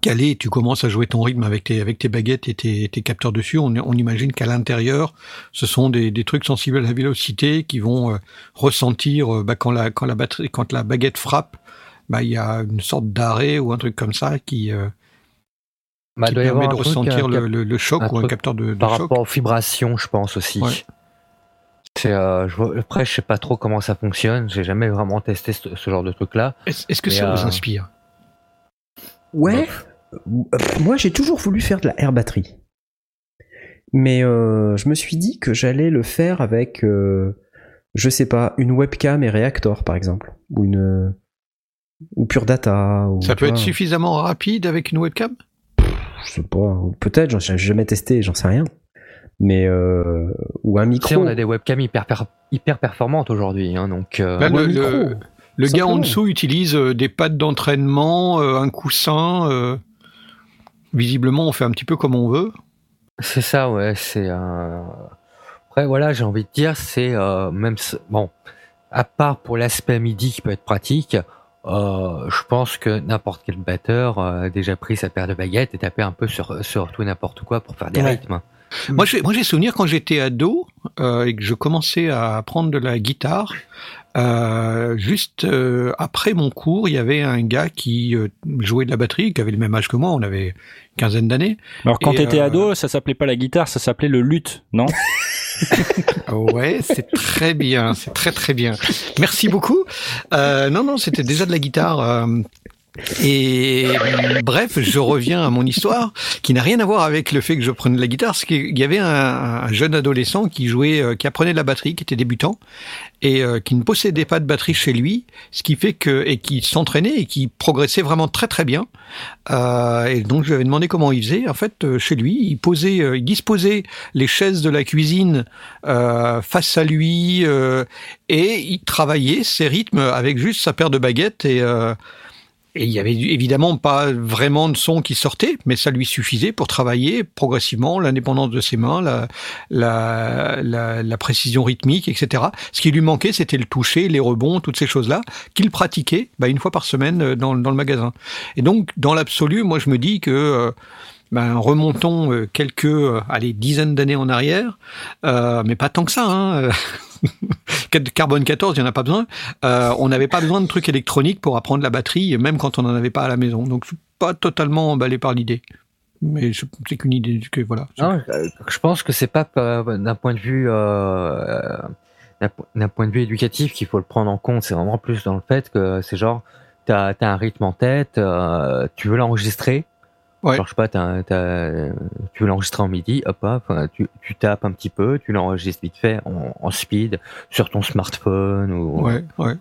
Calé, tu commences à jouer ton rythme avec tes avec tes baguettes et tes, tes capteurs dessus. On, on imagine qu'à l'intérieur, ce sont des, des trucs sensibles à la vélocité qui vont euh, ressentir euh, bah, quand la quand la batterie quand la baguette frappe, bah il y a une sorte d'arrêt ou un truc comme ça qui, euh, Bah, qui doit y permet de ressentir le, cap- le, le choc un ou un capteur de, de par choc. rapport aux vibrations je pense aussi Ouais. c'est euh, je vois- après je sais pas trop comment ça fonctionne j'ai jamais vraiment testé ce, ce genre de truc là Est-ce que ça vous inspire? Ouais. Euh, Moi, j'ai toujours voulu faire de la air batterie. Mais euh, je me suis dit que j'allais le faire avec, euh, je sais pas, une webcam et Reactor, par exemple. Ou une. Ou Pure Data. Ou, Ça tu peut être suffisamment rapide avec une webcam? Je sais pas. Peut-être, j'en- j'ai jamais testé, j'en sais rien. Mais. Euh, ou un tu micro. sais on a des webcams hyper per- hyper performantes aujourd'hui hein, donc euh, Bah, ou un le- micro. le- Le gars en dessous utilise euh, des pattes d'entraînement, euh, un coussin. euh, Visiblement, on fait un petit peu comme on veut. C'est ça, ouais. C'est euh... après voilà, j'ai envie de dire, c'est euh, même s- bon, à part pour l'aspect midi qui peut être pratique, euh, je pense que n'importe quel batteur a déjà pris sa paire de baguettes et tapé un peu sur sur tout et n'importe quoi pour faire des Ouais. rythmes. Moi, j'ai, moi, j'ai souvenir quand j'étais ado euh, et que je commençais à apprendre de la guitare. euh, juste euh, après mon cours, il y avait un gars qui euh, jouait de la batterie, qui avait le même âge que moi. On avait une quinzaine d'années. Alors quand t'étais euh, ado, ça s'appelait pas la guitare, ça s'appelait le luth, non? Ouais, c'est très bien, c'est très très bien. Merci beaucoup. Euh, non, non, c'était déjà de la guitare. Et bref, je reviens à mon histoire qui n'a rien à voir avec le fait que je prenais de la guitare. C'est qu'il y avait un, un jeune adolescent qui jouait, euh, qui apprenait de la batterie, qui était débutant et euh, qui ne possédait pas de batterie chez lui, ce qui fait que et qui s'entraînait et qui progressait vraiment très très bien. Euh, et donc je lui avais demandé comment il faisait. En fait, euh, chez lui, il posait, il disposait les chaises de la cuisine face à lui et il travaillait ses rythmes avec juste sa paire de baguettes et et il y avait évidemment pas vraiment de son qui sortait, mais ça lui suffisait pour travailler progressivement l'indépendance de ses mains, la, la, la, la précision rythmique, etc. Ce qui lui manquait, c'était le toucher, les rebonds, toutes ces choses-là, qu'il pratiquait bah, une fois par semaine euh, dans, dans le magasin. Et donc, dans l'absolu, moi je me dis que euh, ben, remontons euh, quelques, euh, allez, dizaines d'années en arrière, euh, mais pas tant que ça. Hein. Carbone 14, il n'y en a pas besoin. Euh, on n'avait pas besoin de trucs électroniques pour apprendre la batterie, même quand on n'en avait pas à la maison. Donc, je suis pas totalement emballé par l'idée. mais c'est qu'une idée que voilà. Non, euh, je pense que c'est pas d'un point de vue euh, d'un point de vue éducatif qu'il faut le prendre en compte. C'est vraiment plus dans le fait que c'est genre t'as as un rythme en tête, euh, tu veux l'enregistrer. Ouais. Genre je sais pas, tu veux l'enregistrer en midi, hop hop, tu, tu tapes un petit peu, tu l'enregistres vite fait en, en speed sur ton smartphone ou, Ouais, ouais.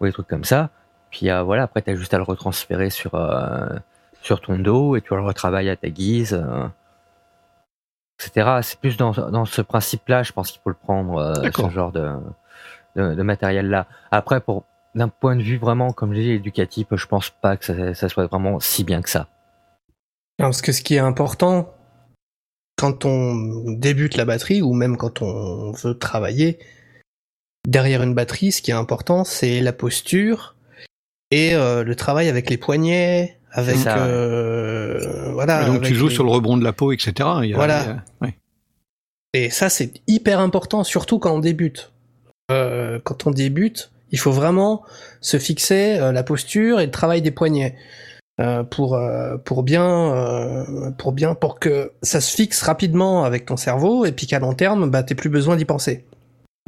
ou des trucs comme ça. Puis euh, voilà, après t'as juste à le retransférer sur euh, sur ton dos et tu le retravailles à ta guise, euh, etc. C'est plus dans, dans ce principe-là, je pense qu'il faut le prendre ce genre de de, de matériel-là. Après, pour d'un point de vue vraiment, comme je dis, éducatif, je pense pas que ça, ça soit vraiment si bien que ça. Non, Parce que ce qui est important, quand on débute la batterie, ou même quand on veut travailler, derrière une batterie, ce qui est important, c'est la posture et euh, le travail avec les poignets, avec... ça, ouais. euh, voilà, donc avec tu joues les- sur le rebond de la peau, etc. Il y a- Voilà. il y a- ouais. Et ça, c'est hyper important, surtout quand on débute. Euh, quand on débute, il faut vraiment se fixer euh, la posture et le travail des poignets euh, pour euh, pour bien euh, pour bien pour que ça se fixe rapidement avec ton cerveau et puis qu'à long terme, bah t'aies plus besoin d'y penser.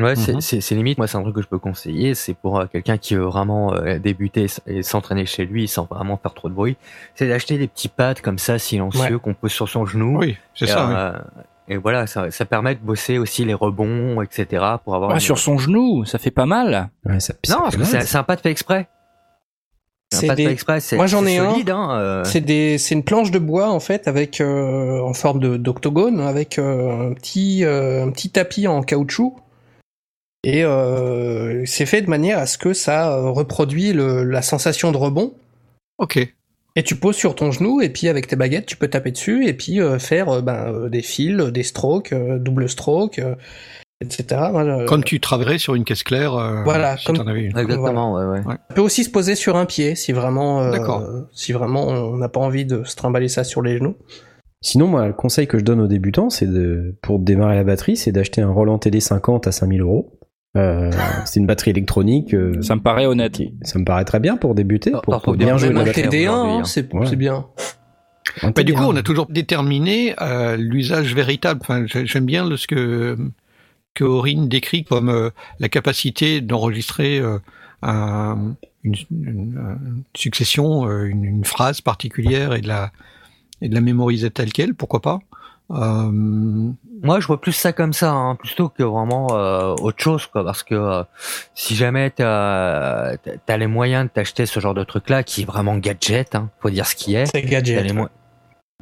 Ouais, c'est- Mhm. c'est c'est limite, moi c'est un truc que je peux conseiller, c'est pour euh, quelqu'un qui veut vraiment euh, débuter et s'entraîner chez lui sans vraiment faire trop de bruit, c'est d'acheter des petits pads comme ça silencieux qu'on pose sur son genou. Oui, c'est et, ça. oui. et voilà, ça, ça permet de bosser aussi les rebonds, etc. pour avoir. Ouais, une- sur son genou, ça fait pas mal. Ouais, ça, ça Non, parce que c'est c'est un pad fait exprès. C'est des- Moi, j'en ai un. Hein, euh, C'est des c'est une planche de bois en fait avec euh, en forme de d'octogone avec euh, un petit euh, un petit tapis en caoutchouc et euh, c'est fait de manière à ce que ça reproduit le, la sensation de rebond Ok. et tu poses sur ton genou et puis avec tes baguettes tu peux taper dessus et puis euh, faire euh, ben, euh, des fils, des strokes, euh, double stroke, euh, etc. Comme tu travaillerais sur une caisse claire. euh, Voilà, Si comme- t'en avais une. Exactement, ouais, ouais. Ça peut aussi se poser sur un pied si vraiment euh, D'accord. si vraiment on n'a pas envie de se trimballer ça sur les genoux. Sinon, moi, le conseil que je donne aux débutants, c'est de, pour démarrer la batterie, c'est d'acheter un Roland TD50 à 5000 euros. Euh, c'est une batterie électronique. euh, Ça me paraît honnête. ça me paraît très bien pour débuter, Alors, pour, par pour bien jouer la un batterie batterie. TD1, aujourd'hui, hein, c'est Ouais. bien. Bah, du coup, TD1. on a toujours déterminé euh, l'usage véritable. Enfin, j'ai- j'aime bien le- ce que que Aurine décrit comme euh, la capacité d'enregistrer euh, un- une, une- une succession, euh, une, une phrase particulière et de la et de la mémoriser telle quelle. Pourquoi pas Euh, Moi, je vois plus ça comme ça, hein, plutôt que vraiment euh, autre chose, quoi. Parce que euh, si jamais t'as as les moyens de t'acheter ce genre de truc-là, qui est vraiment gadget, hein, faut dire ce qui est. C'est T'as gadget. les, mo-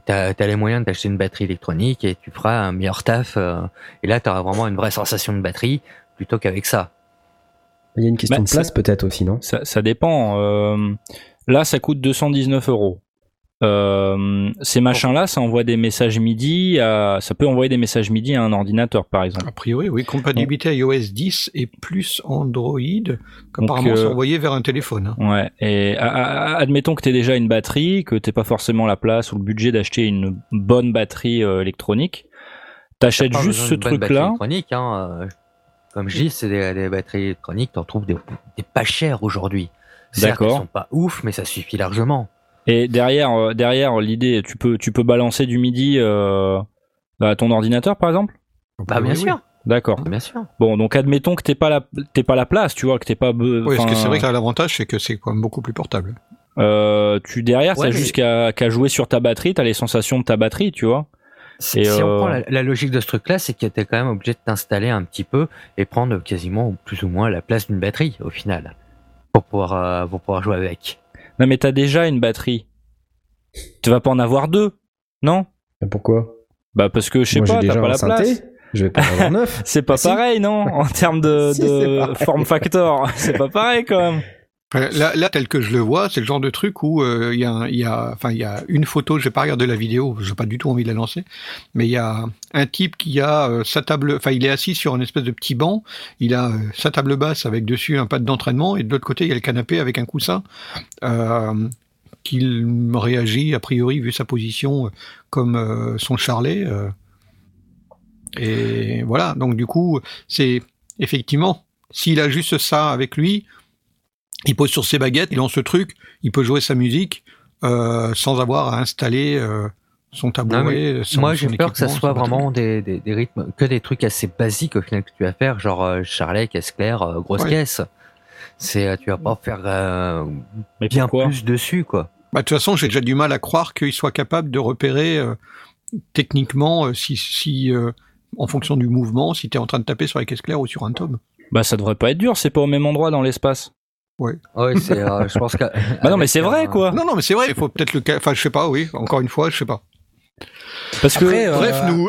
t'as- t'as les moyens de t'acheter une batterie électronique et tu feras un meilleur taf. euh, et là, t'auras vraiment une vraie sensation de batterie plutôt qu'avec ça. Il y a une question Bah, de place peut-être aussi, non? Ça, ça dépend. euh, là, ça coûte 219 euros. Euh, ces machins-là, ça envoie des messages MIDI. À, ça peut envoyer des messages MIDI à un ordinateur, par exemple. a priori, oui, compatibilité iOS 10 et plus Android, qu'apparemment euh, c'est envoyé vers un téléphone. hein. Ouais. Et admettons que tu déjà une batterie, que t'aies pas forcément la place ou le budget d'acheter une bonne batterie euh, électronique. T'achètes juste ce truc-là. hein, euh, Comme je dis, c'est des, des batteries électroniques, t'en trouves des, des pas chères aujourd'hui. D'accord. Elles sont pas ouf, mais ça suffit largement. Et derrière, euh, derrière l'idée, tu peux, tu peux balancer du MIDI euh, à ton ordinateur, par exemple? Bah, bien Oui, sûr. D'accord. Bien sûr. Bon, donc admettons que t'es pas la, t'es pas la place, tu vois, que t'es pas. Oui, parce que c'est vrai que l'avantage, c'est que c'est quand même beaucoup plus portable. euh, tu derrière, Ouais, t'as mais- juste qu'à jouer sur ta batterie, t'as les sensations de ta batterie, tu vois. Si, Et, si on euh, prend la, la logique de ce truc-là, c'est que t'es quand même obligé de t'installer un petit peu et prendre quasiment plus ou moins la place d'une batterie au final pour pouvoir euh, pour pouvoir jouer avec. Non, mais t'as déjà une batterie. Tu vas pas en avoir deux, non? Mais Pourquoi? Bah parce que je sais Moi, pas, j'ai t'as déjà pas la place. Je vais pas en avoir neuf. C'est pas Ah, si. pareil, non? En termes de, Si, de form factor, c'est pas pareil quand même. Là, tel que je le vois, c'est le genre de truc où euh, il y, a, y une photo. J'ai pas regardé la vidéo, j'ai pas du tout envie de la lancer, mais il y a un type qui a euh, sa table, enfin, il est assis sur une espèce de petit banc. Il a euh, sa table basse avec dessus un pad d'entraînement, et de l'autre côté, il y a le canapé avec un coussin. Qu'il réagit a priori vu sa position comme son charlet. et voilà. Donc du coup, c'est effectivement, s'il a juste ça avec lui, il pose sur ses baguettes, il lance ce truc, il peut jouer sa musique euh, sans avoir à installer euh, son Non, mais tabouret. son- Moi, j'ai peur que ça soit vraiment des, des, des rythmes, que des trucs assez basiques au final que tu vas faire, genre euh, charlet, caisse claire, euh, grosse Ouais. caisse. C'est, euh, tu vas pas faire euh, Mais bien plus dessus, quoi. Bah, de toute façon, j'ai déjà du mal à croire qu'il soit capable de repérer euh, techniquement euh, si, si euh, en fonction du mouvement, si tu es en train de taper sur la caisse claire ou sur un tome. Bah ça devrait pas être dur, c'est pas au même endroit dans l'espace. Ouais, c'est, euh, je pense que. Bah non mais c'est vrai quoi. Non, non, mais c'est vrai, il faut peut-être le. Enfin, je sais pas, oui, encore une fois, je sais pas. Parce que Après, euh, Bref, nous,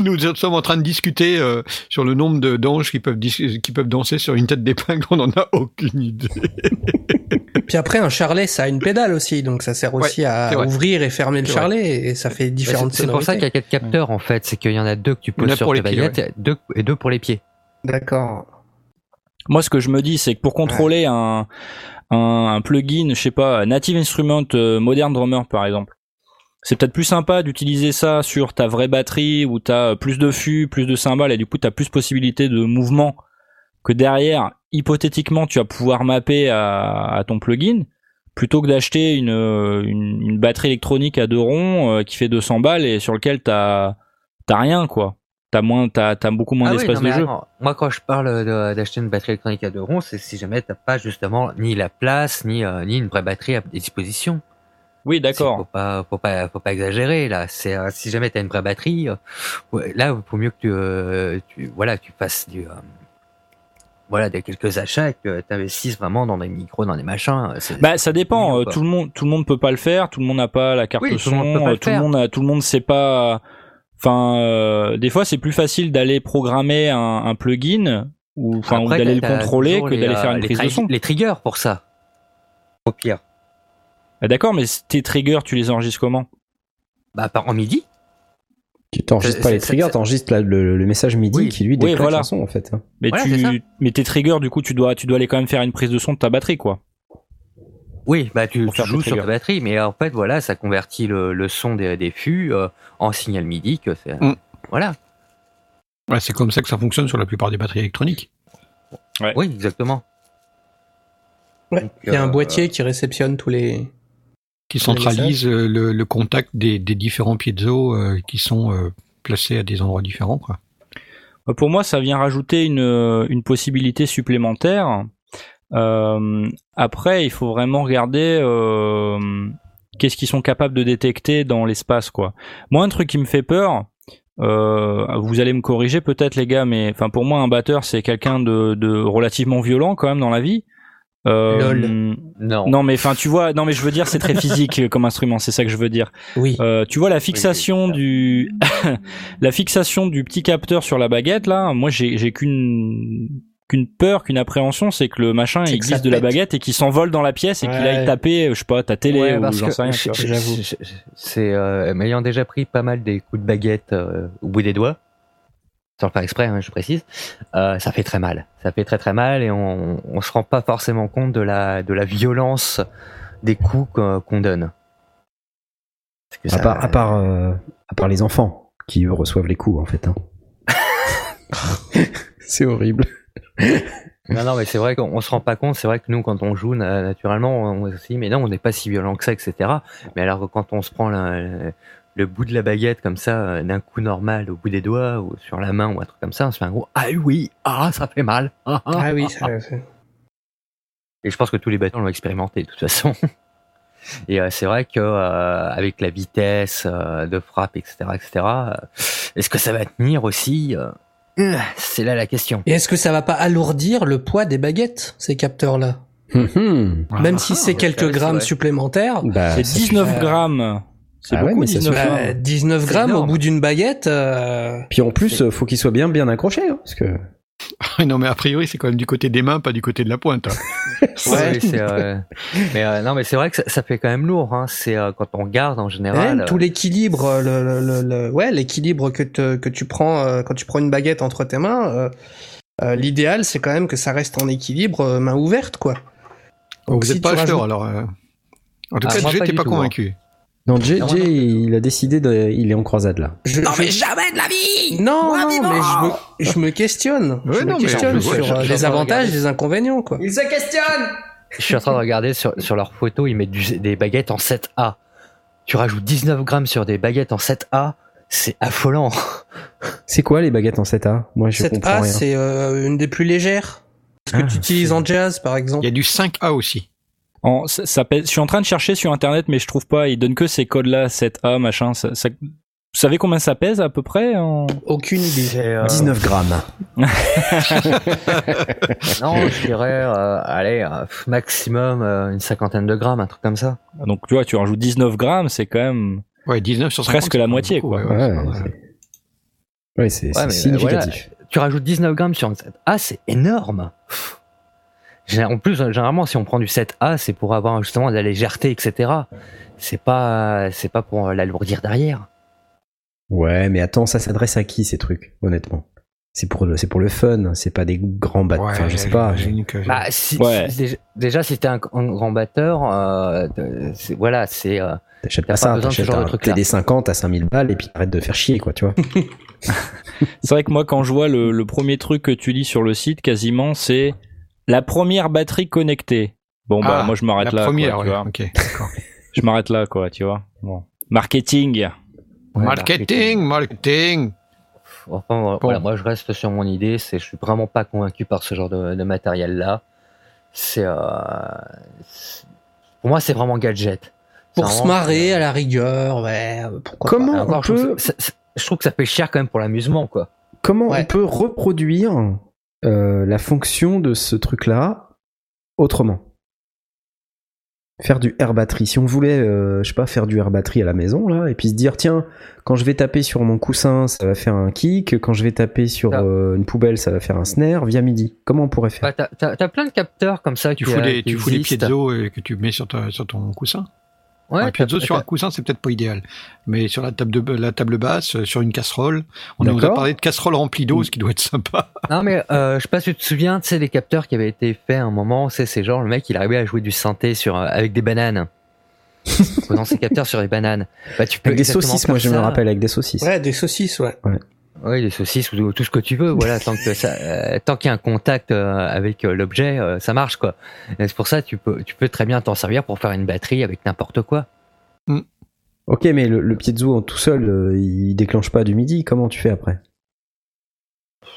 nous sommes en train de discuter euh, sur le nombre de d'anges qui peuvent, qui peuvent danser sur une tête d'épingle, on n'en a aucune idée. Puis après, un charlet, ça a une pédale aussi, donc ça sert aussi à ouvrir et fermer le vrai. charlet, et ça fait différentes c'est, c'est pour ça qu'il y a quatre capteurs en fait, c'est qu'il y en a deux que tu poses sur pour tes baguettes, deux, et deux pour les pieds. D'accord. Moi ce que je me dis c'est que pour contrôler un, un un plugin, je sais pas, Native Instrument euh, Modern Drummer par exemple. C'est peut-être plus sympa d'utiliser ça sur ta vraie batterie où t'as plus de fûts, plus de cymbales et du coup t'as plus possibilité de mouvement que derrière, hypothétiquement, tu vas pouvoir mapper à, à ton plugin plutôt que d'acheter une, euh, une, une batterie électronique à deux ronds euh, qui fait 200 balles et sur lequel t'as t'as rien quoi. T'as moins, t'as t'as beaucoup moins Ah oui, d'espace non, de jeu. Moi, quand je parle d'acheter une batterie électronique à deux ronds, c'est si jamais t'as pas justement ni la place, ni, euh, ni une vraie batterie à disposition. Oui, Faut d'accord. pas, faut pas, faut pas exagérer là. C'est euh, si jamais t'as une vraie batterie, euh, là, il faut mieux que tu, tu, voilà, tu fasses du, voilà, des quelques achats, et que t'investisses vraiment dans des micros, dans des machins. Bah, ça dépend. tout le monde, tout le monde peut pas le faire. Tout le monde n'a pas la carte Oui, tout son. le monde tout le monde, a, tout le monde sait pas. Enfin, euh, des fois, c'est plus facile d'aller programmer un, un plugin ou, enfin, ou Après, d'aller le contrôler que d'aller euh, faire une les prise de son. Les triggers pour ça. Au pire. Ah, D'accord, mais tes triggers, tu les enregistres comment? Bah, par en midi. Tu t'enregistres pas les triggers, t'enregistres la- le, le message MIDI Oui. qui lui Oui, déclenche voilà. le son en fait. hein. Mais Voilà, tu, mais tes triggers, du coup, tu dois, tu dois aller quand même faire une prise de son de ta batterie, quoi. Oui, bah tu, tu joues sur ta batterie, mais en fait voilà, ça convertit le, le son des, des fûts euh, en signal MIDI que c'est. Mm. Voilà. Ouais, c'est comme ça que ça fonctionne sur la plupart des batteries électroniques. Ouais. Oui, exactement. Ouais. Donc, Il y a un euh, boîtier qui réceptionne tous les. Qui centralise euh, le, le contact des, des différents piezo euh, qui sont euh, placés à des endroits différents. Quoi. Pour moi, ça vient rajouter une, une possibilité supplémentaire. Euh, après, il faut vraiment regarder euh, qu'est-ce qu'ils sont capables de détecter dans l'espace, quoi. Moi, un truc qui me fait peur, euh, vous allez me corriger peut-être, les gars, mais enfin pour moi, un batteur, c'est quelqu'un de, de relativement violent quand même dans la vie. Euh, Lol. Non. Non, mais enfin, tu vois, non, mais je veux dire, c'est très physique euh, comme instrument, c'est ça que je veux dire. Oui. Euh, tu vois la fixation oui, du la fixation du petit capteur sur la baguette là, moi j'ai j'ai qu'une qu'une peur, qu'une appréhension, c'est que le machin il glisse de la baguette et qu'il s'envole dans la pièce et qu'il Ouais. aille taper, je sais pas, ta télé Ouais, ou j'en sais rien. je- C'est euh, m'ayant déjà pris pas mal des coups de baguette euh, au bout des doigts, sans le faire exprès, hein, je précise, euh, ça fait très mal. Ça fait très très mal et on, on se rend pas forcément compte de la de la violence des coups qu'on donne. Parce que À ça- part, à, part, euh, à part les enfants qui eux reçoivent les coups en fait. hein. c'est horrible. Non, non, mais c'est vrai qu'on on se rend pas compte. C'est vrai que nous, quand on joue, na- naturellement, on se dit, mais non, on n'est pas si violent que ça, etc. Mais alors, que quand on se prend le, le bout de la baguette comme ça, euh, d'un coup normal, au bout des doigts, ou sur la main, ou un truc comme ça, on se fait un gros, ah oui, ah, ça fait mal. Ah, ah, Ah oui, ah, ça- ça- Et je pense que tous les batteurs l'ont expérimenté, de toute façon. Et euh, c'est vrai que euh, avec la vitesse euh, de frappe, etc., etc., est-ce que ça va tenir aussi C'est là la question. Et est-ce que ça va pas alourdir le poids des baguettes, ces capteurs-là? Même si c'est ouais, quelques grammes ouais. supplémentaires. Bah, C'est ça 19 fait- grammes. C'est Ah ouais, beaucoup mais ça 19 suffit. grammes. Bah, 19 C'est grammes au bout d'une baguette. euh, Puis en plus, euh, faut qu'il soit bien bien accroché, hein, parce que non, mais a priori, c'est quand même du côté des mains, pas du côté de la pointe. hein. Ouais, oui, c'est, euh, mais euh, non, mais c'est vrai que ça, ça fait quand même lourd. Hein. C'est euh, quand on regarde en général. même tout l'équilibre, euh, le, le, le- le- ouais, l'équilibre que, te- que tu prends euh, quand tu prends une baguette entre tes mains. euh, euh, L'idéal, c'est quand même que ça reste en équilibre, euh, main ouverte, quoi. Donc, vous si n'êtes pas tu acheteur, rajoutes- alors. euh, En tout Ah, cas, Jay, pas pas tout, convaincu. Non, Jay, Non, Jay, il a décidé de, il est en croisade là. Je- Non je- mais jamais de la vie Non, Moi, non, vivant mais je me, je me questionne. Ouais, je me non, questionne sur ouais, euh, les avantages, les inconvénients, quoi. Il se questionne Je suis en train de regarder sur, sur leurs photos, ils mettent du- des baguettes en 7A. tu rajoutes 19 grammes sur des baguettes en 7A, c'est affolant. C'est quoi les baguettes en 7A Moi, je comprends 7A, rien. c'est euh, une des plus légères. Ce que Ah, tu utilises en jazz, par Il exemple. y a du 5A aussi. En, ça, ça pèse- je suis en train de chercher sur internet, mais je trouve pas. Il donne que ces codes-là, 7A, machin. Ça, ça- vous savez combien ça pèse à peu près en... Aucune idée. Euh, 19 grammes. Non, je dirais, euh, allez, euh, maximum euh, une cinquantaine de grammes, un truc comme ça. Donc tu vois, tu rajoutes 19 grammes, c'est quand même. Ouais, 19 sur 50. Presque la moitié, beaucoup, quoi. ouais, ouais, c'est Ouais, mais, significatif. Tu rajoutes 19 grammes sur une 7A, c'est énorme. En plus, généralement, si on prend du 7A, c'est pour avoir justement de la légèreté, etc. C'est pas, c'est pas pour l'alourdir derrière. Ouais, mais attends, ça s'adresse à qui ces trucs, honnêtement? C'est pour le, c'est pour le fun, c'est pas des grands battes. Ouais, enfin, je sais pas. que- Bah, si, Ouais. si- déjà, déjà, si t'es un, un grand batteur, euh, voilà, c'est. euh, T'achètes pas pas ça, t'achètes de un truc-là. TD50 à 5000 balles et puis t'arrêtes de faire chier, quoi, tu vois. C'est vrai que moi, quand je vois le, le premier truc que tu lis sur le site, quasiment, c'est la première batterie connectée. Bon bah Ah, moi je m'arrête La là. première, quoi, tu ouais, vois. ok, d'accord. Je m'arrête là, quoi, tu vois. Bon. Marketing. ouais, marketing, marketing. Enfin, Bon. voilà, moi je reste sur mon idée, c'est je suis vraiment pas convaincu par ce genre de, de matériel là. C'est euh, c'est- pour moi c'est vraiment gadget. Pour se marrer, à la rigueur, ouais, pourquoi Comment pas. Et encore, on je, trouve peut- que ça- ça- je trouve que ça fait cher quand même pour l'amusement quoi. Comment Ouais. on peut reproduire euh, la fonction de ce truc-là autrement Faire du air batterie. Si on voulait, euh, je sais pas, faire du air batterie à la maison, là, et puis se dire, tiens, quand je vais taper sur mon coussin, ça va faire un kick, quand je vais taper sur Ah. euh, une poubelle, ça va faire un snare, via MIDI. Comment on pourrait faire? Bah, t'as- plein de capteurs comme ça Tu qui, fous des, qui tu fous des piezo que tu mets sur, ta- sur ton coussin? Ouais, un sur un coussin, c'est peut-être pas idéal. Mais sur la table, de, la table basse, euh, sur une casserole, on nous a parlé de casserole remplie d'eau, ce qui doit être sympa. Non mais euh, je sais pas si tu te souviens, tu sais des capteurs qui avaient été faits à un moment, c'est c'est genre le mec il arrivait à jouer du synthé sur euh, avec des bananes. Posant ses capteurs sur les bananes. Bah tu peux Avec des saucisses, moi je me rappelle, avec des saucisses. Ouais, des saucisses, ouais. Oui, des saucisses ou tout ce que tu veux, voilà, tant que ça, euh, tant qu'il y a un contact euh, avec euh, l'objet, euh, ça marche quoi. C'est pour ça tu peux, tu peux très bien t'en servir pour faire une batterie avec n'importe quoi. Ok, mais le, le piezo en tout seul, euh, il déclenche pas du MIDI. Comment tu fais après?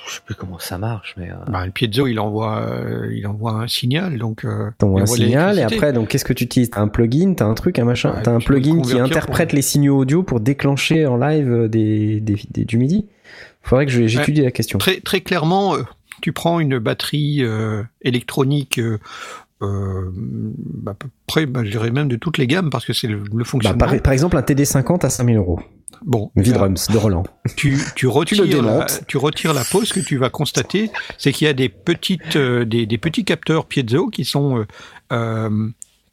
Je sais plus comment ça marche, mais euh, Bah, le piezo, il envoie, euh, il envoie un signal, donc. Euh, T'envoies un envoie signal et après, donc qu'est-ce que tu utilises? T'as un plugin, t'as un truc, un machin, Ouais, t'as un plugin qui interprète pour- les signaux audio pour déclencher en live des, des, des- du MIDI? Faudrait que j'étudie la question. Très, très clairement, euh, tu prends une batterie euh, électronique. Euh, euh, à peu près, bah, je dirais même de toutes les gammes, parce que c'est le, le Bah, fonctionnement. par, par exemple, un TD50 à 5000 euros. Bon, V-Drums de Roland. tu, tu retires, la, démontes. tu retires la pause, ce que tu vas constater, c'est qu'il y a des petites, euh, des, des petits capteurs piezo qui sont euh, euh,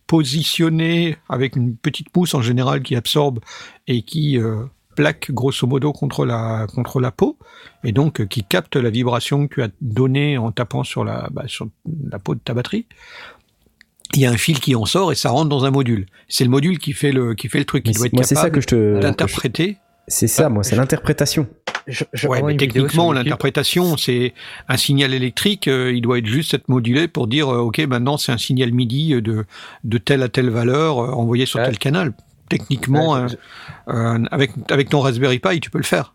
positionnés avec une petite mousse en général qui absorbe et qui euh, plaque grosso modo contre la contre la peau et donc euh, qui capte la vibration que tu as donnée en tapant sur la bah, sur la peau de ta batterie. Il y a un fil qui en sort et ça rentre dans un module. C'est le module qui fait le qui fait le truc, qui Mais doit c'est- être Moi, c'est ça capable que je te. que je- d'interpréter. C'est ça, moi, c'est l'interprétation. je, je Ouais, vois mais une vidéo techniquement, l'interprétation, c'est un signal électrique, euh, il doit être juste être modulé pour dire, euh, ok, maintenant c'est un signal MIDI de, de telle à telle valeur euh, envoyé sur Ouais. tel canal. Techniquement, Ouais, euh, je- euh, avec, avec ton Raspberry Pi, tu peux le faire.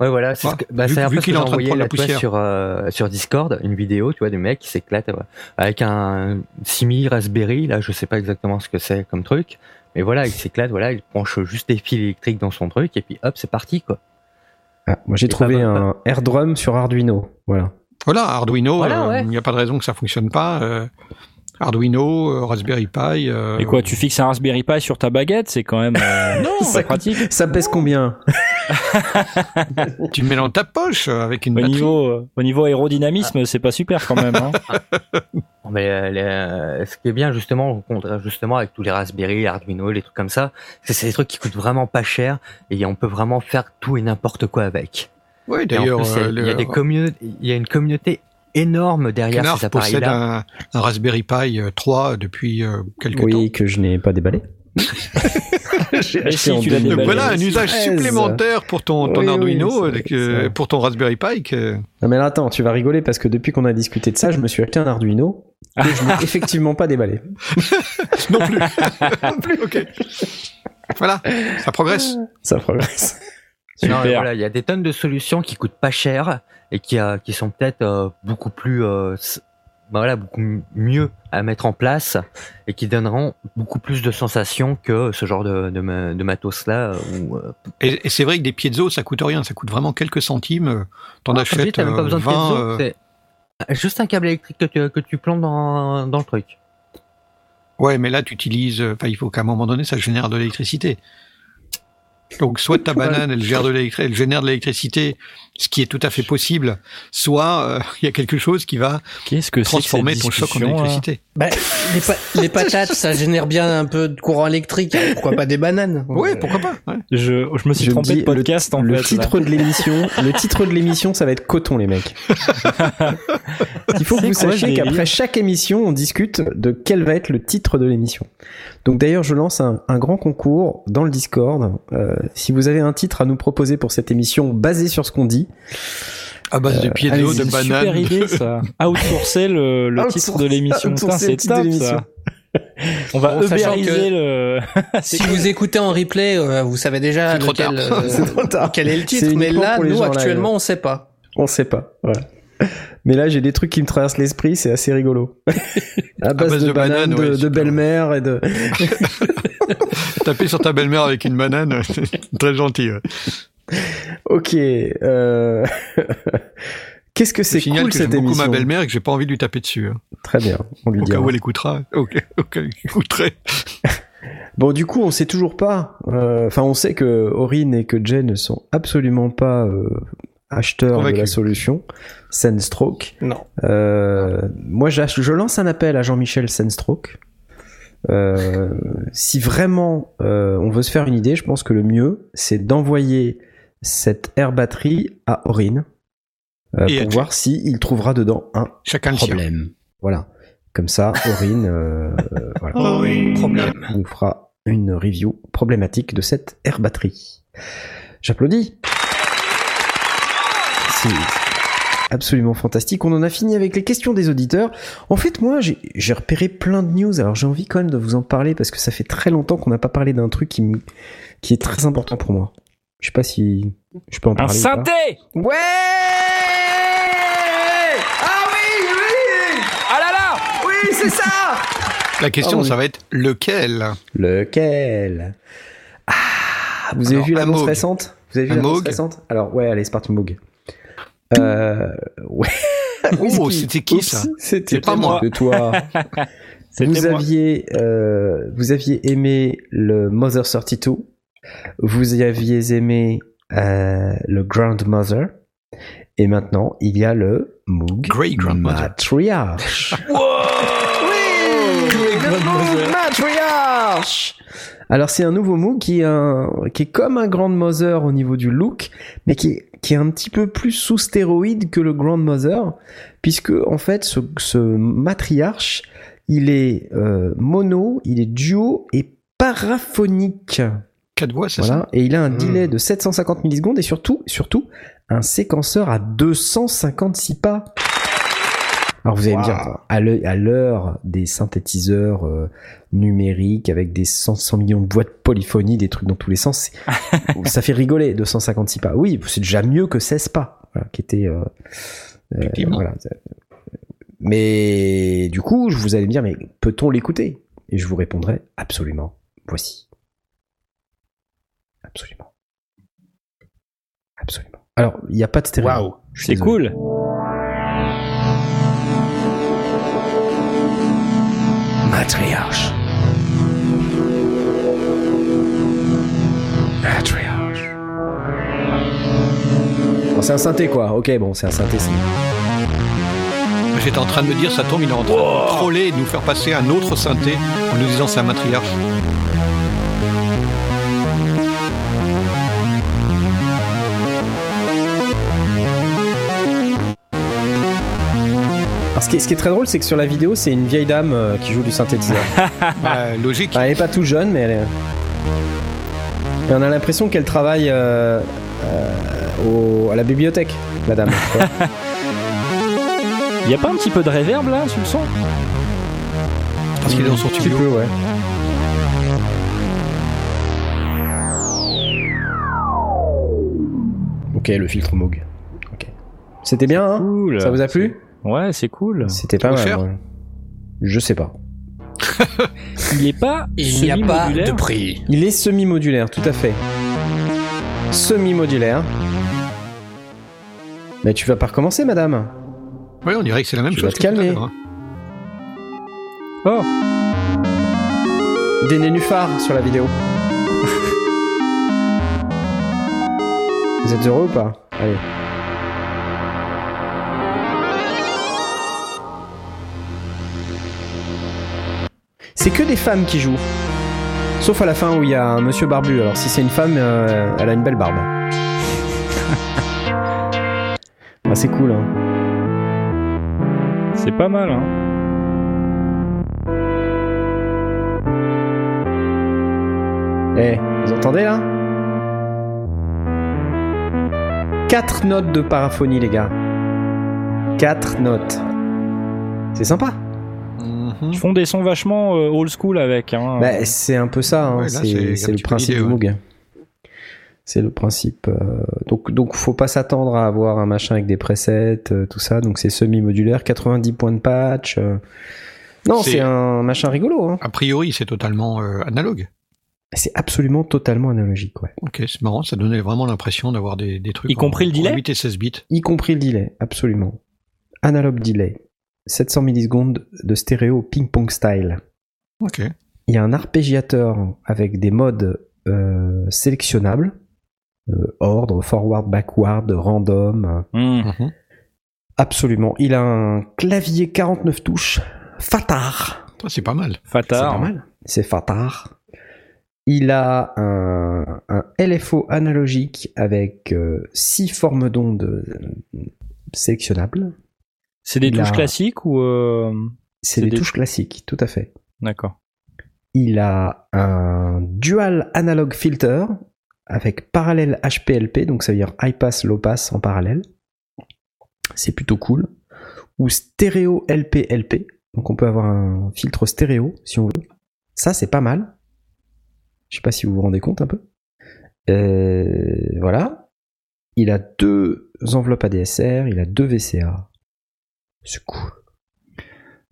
Ouais, voilà, c'est Ouais. ce que, bah, Vu- c'est un vu peu ce que j'ai en train de envoyé prendre la poussière. sur, euh, sur Discord, une vidéo, tu vois, du mec qui s'éclate euh, avec un simili Raspberry, là, je sais pas exactement ce que c'est comme truc, mais voilà, il s'éclate, voilà, il branche juste des fils électriques dans son truc, et puis hop, c'est parti, quoi. Ah, moi, j'ai Et trouvé pas- un air drum sur Arduino. Voilà. Voilà, Arduino, Voilà, euh, ouais. il n'y a pas de raison que ça fonctionne pas. euh, Arduino, euh, Raspberry Pi. euh, Et quoi, tu fixes un Raspberry Pi sur ta baguette, c'est quand même euh, Non, pas ça- pratique. Ça pèse combien Tu le mets dans ta poche euh, avec une Au batterie. niveau, au niveau aérodynamisme, c'est pas super quand même. Hein. Mais euh, ce qui est bien justement, justement avec tous les Raspberry, Arduino, les trucs comme ça, c'est c'est des trucs qui coûtent vraiment pas cher et on peut vraiment faire tout et n'importe quoi avec. Oui, d'ailleurs, plus, il y a- euh, il y, a le- des communautés, il y a une communauté énorme derrière Knar ces possède un, un Raspberry Pi euh, 3 depuis euh, quelques temps. Oui, que je n'ai pas déballé. J'ai Mais acheté si, en tu l'as 2013. Donc déballé. voilà un usage 13. supplémentaire pour ton, ton Oui, oui, Arduino, euh, pour ton Raspberry Pi. Que... Non mais là, attends, tu vas rigoler parce que depuis qu'on a discuté de ça, je me suis acheté un Arduino que je n'ai effectivement pas déballé. Non plus. non plus. Ok. Voilà, ça progresse. Ça progresse. Non, Super. voilà, il y a des tonnes de solutions qui coûtent pas cher et qui, euh, qui sont peut-être euh, beaucoup plus, euh, bah voilà, beaucoup mieux à mettre en place et qui donneront beaucoup plus de sensations que ce genre de, de, ma- de matos là. Où, euh, Et, et c'est vrai que des piezo, ça coûte rien, ça coûte vraiment quelques centimes. T'en ah, achètes t'as même pas besoin de 20. piezo, euh, c'est juste un câble électrique que tu, que tu plantes dans, dans le truc. Ouais, mais là, tu utilises. il faut qu'à un moment donné, ça génère de l'électricité. Donc, soit ta banane, elle, gère de elle génère de l'électricité, ce qui est tout à fait possible, soit euh, il y a quelque chose qui va que que transformer cette ton choc en électricité. Bah, les, pa- les patates, ça génère bien un peu de courant électrique. hein, Pourquoi pas des bananes Oui, Euh, pourquoi pas. ouais. je, je me suis Je trompé de podcast en le fait. là. titre de l'émission, le titre de l'émission, ça va être coton, les mecs. Il faut que vous quoi sachiez qu'après chaque émission, on discute de quel va être le titre de l'émission. Donc d'ailleurs, je lance un, un grand concours dans le Discord. Euh, si vous avez un titre à nous proposer pour cette émission basé sur ce qu'on dit, À base de piezo, allez-y, de C'est une banane. super idée ça. Outsourcer le, le titre de l'émission. C'est de top ça. On va Bon, le. Si vous écoutez en replay, euh, vous savez déjà C'est trop lequel, tard. euh, C'est trop tard. quel est le titre. Mais là, nous, actuellement, on sait pas. on sait pas. Voilà. Mais là, j'ai des trucs qui me traversent l'esprit, c'est assez rigolo. à base, base de, de bananes, banane, ouais, de, de belle-mère et de. Taper sur ta belle-mère avec une banane, c'est très gentil. ouais. Ok. Euh... Qu'est-ce que c'est cool que j'aime cette beaucoup émission ma belle-mère et que j'ai pas envie de lui taper dessus. hein. Très bien, on lui Au cas où elle écoutera. Ok, au cas où elle écouterait. Bon, du coup, on sait toujours pas. euh, Enfin, on sait que Aurine et que Jen ne sont absolument pas euh, acheteurs de la solution Senstroke. Non. Euh, moi, je lance un appel à Jean-Michel Senstroke. Euh, si vraiment euh, on veut se faire une idée, je pense que le mieux, c'est d'envoyer cette air batterie à Aurine euh, à pour voir si il trouvera dedans un Chacun problème. Voilà. Comme ça, Aurine euh, euh, voilà, Problème. nous fera une review problématique de cette air batterie. J'applaudis. C'est absolument fantastique. On en a fini avec les questions des auditeurs. En fait, moi, j'ai repéré plein de news. Alors, j'ai envie quand même de vous en parler parce que ça fait très longtemps qu'on n'a pas parlé d'un truc qui, me- qui est très important pour moi. Je sais pas si je peux en Un parler. ou pas. synthé Ouais Ah oui, oui Ah là là Oui, c'est ça La question, Ah oui. ça va être lequel? Lequel? Ah Vous avez Alors, vu un l'annonce récente? Vous avez vu Un l'annonce récente? Alors, ouais, allez, c'est parti, Moog. Euh, ouais. Oh, c'était qui, ça C'était C'est pas moi. de toi. Vous moi. aviez, euh, vous aviez aimé le Mother 32. Vous aviez aimé euh, le Grandmother. Et maintenant, il y a le Moog Great Grandmother. Matriarch. Oui, le Moog Matriarch. Alors c'est un nouveau Moog qui est, un- qui est comme un Grandmother au niveau du look, mais qui est, qui est un petit peu plus sous stéroïde que le Grandmother, puisque en fait ce, ce matriarche, il est euh, mono, il est duo et paraphonique. Quatre voix, c'est Voilà, et il a un Hmm. delay de 750 millisecondes et surtout, surtout, un séquenceur à 256 pas. Alors vous allez me dire, attends, à l'heure- à l'heure des synthétiseurs euh, numériques avec des 100, 100 millions de boîtes de polyphonie, des trucs dans tous les sens, ça fait rigoler 256 pas. Oui, c'est déjà mieux que 16 pas, voilà, qui était... euh, euh, voilà. Mais du coup, je vous allez me dire, mais peut-on l'écouter? Et je vous répondrai absolument. Voici. Absolument. Absolument. Alors, il n'y a pas de stéréo. Waouh. C'est cool. Matriarche. Matriarche. Bon, c'est un synthé quoi. Ok, bon, c'est un synthé. c'est- J'étais en train de me dire, ça tombe, il est en train de troller et de nous faire passer un autre synthé en nous disant c'est un matriarche. Ce qui est, ce qui est très drôle, c'est que sur la vidéo, c'est une vieille dame euh, qui joue du synthétiseur. Bah, logique. Elle est pas tout jeune, mais elle est. On a l'impression qu'elle travaille euh, euh, à la bibliothèque, la dame. Il y a pas un petit peu de réverb là sur le son? Parce qu'il est dans son studio. Peu, ouais. Ok, le filtre Moog. C'était bien, hein cool. hein Ça vous a plu? Ouais, c'est cool. C'était pas mal. Ouais. Je sais pas. Il est pas Il n'y a pas semi-modulaire de prix. Il est semi-modulaire, tout à fait. Semi-modulaire. Mais tu vas pas recommencer, madame Ouais, on dirait que c'est la même Tu chose. vas te calmer. hein. Oh, Des nénuphars sur la vidéo. Vous êtes heureux ou pas? Allez. C'est que des femmes qui jouent. Sauf à la fin où il y a un monsieur barbu. Alors si c'est une femme, euh, elle a une belle barbe. ah, c'est cool, hein. c'est pas mal, hein. Eh, vous entendez là? Quatre notes de paraphonie, les gars. Quatre notes. C'est sympa. Mhm. Ils font des sons vachement euh, old school avec. Hein. Bah, c'est un peu ça. hein. Ouais, c'est le principe du ouais. Moog. C'est le principe. euh, Donc, donc, faut pas s'attendre à avoir un machin avec des presets, euh, tout ça. Donc, c'est semi-modulaire, 90 points de patch. euh. Non, C'est- un machin rigolo. Hein. A priori, c'est totalement euh, analogue. C'est absolument totalement analogique, ouais. Ok, c'est marrant, ça donnait vraiment l'impression d'avoir des, des trucs. Y compris le delay 8 et 16 bits. Y compris le delay, absolument. Analog delay. 700 millisecondes de stéréo ping-pong style. Ok. Il y a un arpégiateur avec des modes euh, sélectionnables. Euh, ordre, forward, backward, random. euh, Hmm. Mhm. Absolument. Il a un clavier 49 touches. Fatar. C'est pas mal. C'est pas Fatard. mal. C'est Fatar. Il a un, un LFO analogique avec 6 formes d'ondes euh, sélectionnables. C'est des touches a- classiques ou euh, C'est C'est des des- touches classiques, tout à fait. D'accord. Il a un dual analog filter avec parallèle HPLP, donc ça veut dire high pass, low pass en parallèle. C'est plutôt cool. Ou stéréo LP-LP, donc on peut avoir un filtre stéréo si on veut. Ça c'est pas mal. Je sais pas si vous vous rendez compte un peu. Euh, voilà. Il a deux enveloppes ADSR, il a deux VCA. C'est cool.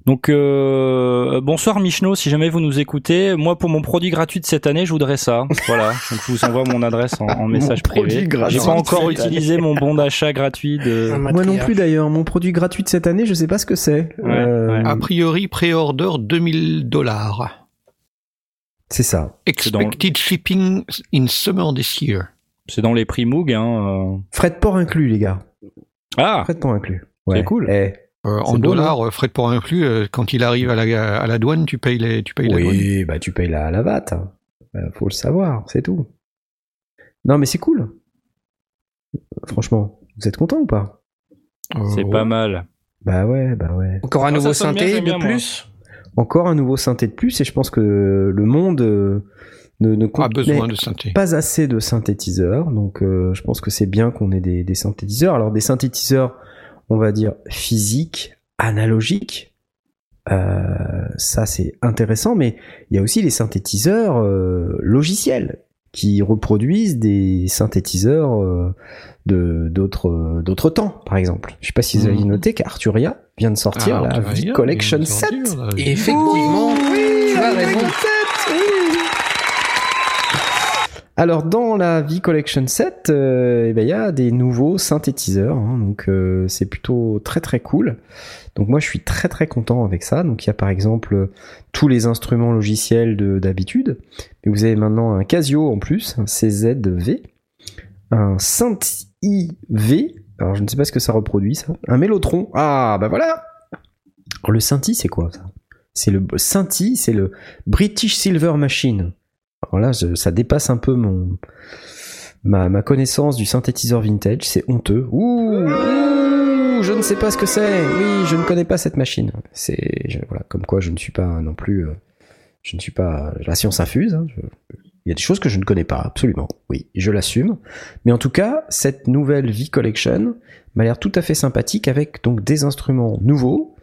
Donc euh, bonsoir Michno, si jamais vous nous écoutez, moi pour mon produit gratuit de cette année, je voudrais ça. Voilà, donc je vous envoie mon adresse en, en message produit privé. gratuit J'ai pas encore utilisé mon bon d'achat gratuit de. Moi non plus d'ailleurs, mon produit gratuit de cette année, je sais pas ce que c'est. Ouais, Euh, ouais. A priori, pré-order 2000 dollars. C'est ça. dans Expected shipping in summer this year. C'est dans les prix Moog. Hein, euh. Frais de port inclus, les gars. Ah, Frais de port inclus. C'est cool. Eh, Euh, en beau, dollars, euh, frais de port inclus, euh, quand il arrive à la, à la douane, tu payes, les, tu payes la douane. oui, bah tu payes la, la VAT. hein. Euh, faut le savoir, c'est tout. Non, mais c'est cool. Franchement, vous êtes content ou pas? Euh, c'est ouais. pas mal. Bah ouais, bah ouais. Encore un Ah, nouveau bien, synthé de moi. plus? Encore un nouveau synthé de plus, et je pense que le monde ne, ne A besoin de synthé. pas assez de synthétiseurs, donc euh, je pense que c'est bien qu'on ait des, des synthétiseurs. Alors des synthétiseurs, on va dire physiques, analogiques, euh, ça c'est intéressant, mais il y a aussi les synthétiseurs euh, logiciels qui reproduisent des synthétiseurs euh, de d'autres d'autres temps, par exemple. Je sais pas si vous avez Mhm. noté qu'Arturia vient de sortir Ah, la tu dire, Collection ils ont 7. dit, là, Et effectivement, tu as raison. Alors dans la V Collection 7, euh, eh ben, il y a des nouveaux synthétiseurs, hein, donc euh, c'est plutôt très très cool. Donc moi je suis très très content avec ça. Donc il y a par exemple tous les instruments logiciels de- d'habitude, mais vous avez maintenant un Casio en plus, un CZV, un Synth IV. Alors je ne sais pas ce que ça reproduit ça. Un Mellotron. Ah bah voilà. Alors, le Synthi c'est quoi ça? C'est le Synthi, c'est le British Silver Machine. Alors là, je- ça dépasse un peu mon ma, ma connaissance du synthétiseur vintage. C'est honteux. Ouh, ouh, je ne sais pas ce que c'est. Oui, je ne connais pas cette machine. C'est voilà, comme quoi je ne suis pas non plus. euh, je ne suis pas la science infuse. hein. Il y a des choses que je ne connais pas, absolument. Oui, je l'assume. Mais en tout cas, cette nouvelle V Collection m'a l'air tout à fait sympathique avec donc des instruments nouveaux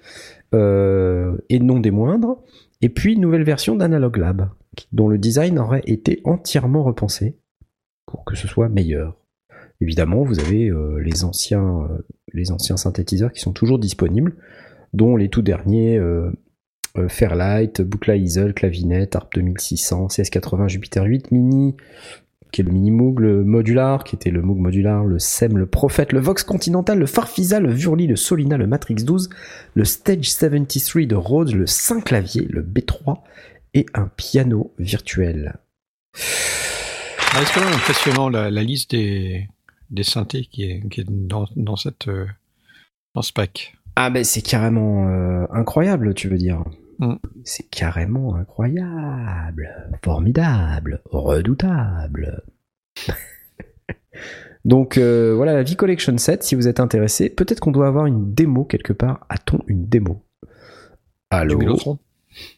euh, et non des moindres. Et puis une nouvelle version d'Analog Lab dont le design aurait été entièrement repensé pour que ce soit meilleur. évidemment, vous avez euh, les, anciens, euh, les anciens synthétiseurs qui sont toujours disponibles, dont les tout derniers euh, Fairlight, Buchla Easel, Clavinet, ARP 2600, CS80, Jupiter 8, Mini, qui est le Mini Moog, le Modular, qui était le Moog Modular, le SEM, le Prophet, le Vox Continental, le Farfisa, le Vurli, le Solina, le Matrix 12, le Stage 73 de Rhodes, le Saint-Clavier, le B3 et un piano virtuel. Ah, c'est quand même impressionnant la, la liste des, des synthés qui est, qui est dans, dans, cette, euh, dans ce pack? Ah ben c'est carrément euh, incroyable, tu veux dire. Mm. C'est carrément incroyable, formidable, redoutable. Donc euh, voilà la V-Collection 7, si vous êtes intéressé, peut-être qu'on doit avoir une démo quelque part. A-t-on une démo? Allô? Du Mélotron.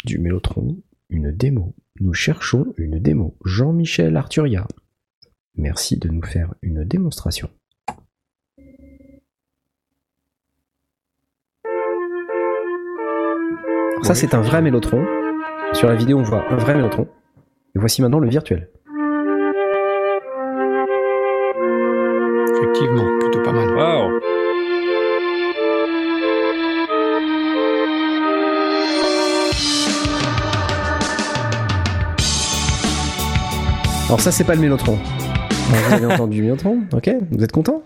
Du Mélotron, une démo. Nous cherchons une démo. Jean-Michel Arturia. Merci de nous faire une démonstration. Alors ça, c'est un vrai mélotron. Sur la vidéo, on voit un vrai mélotron. Et voici maintenant le virtuel. Effectivement, plutôt pas mal. Waouh Alors ça, c'est pas le mélotron. Alors, vous avez entendu mélotron? Ok, vous êtes content?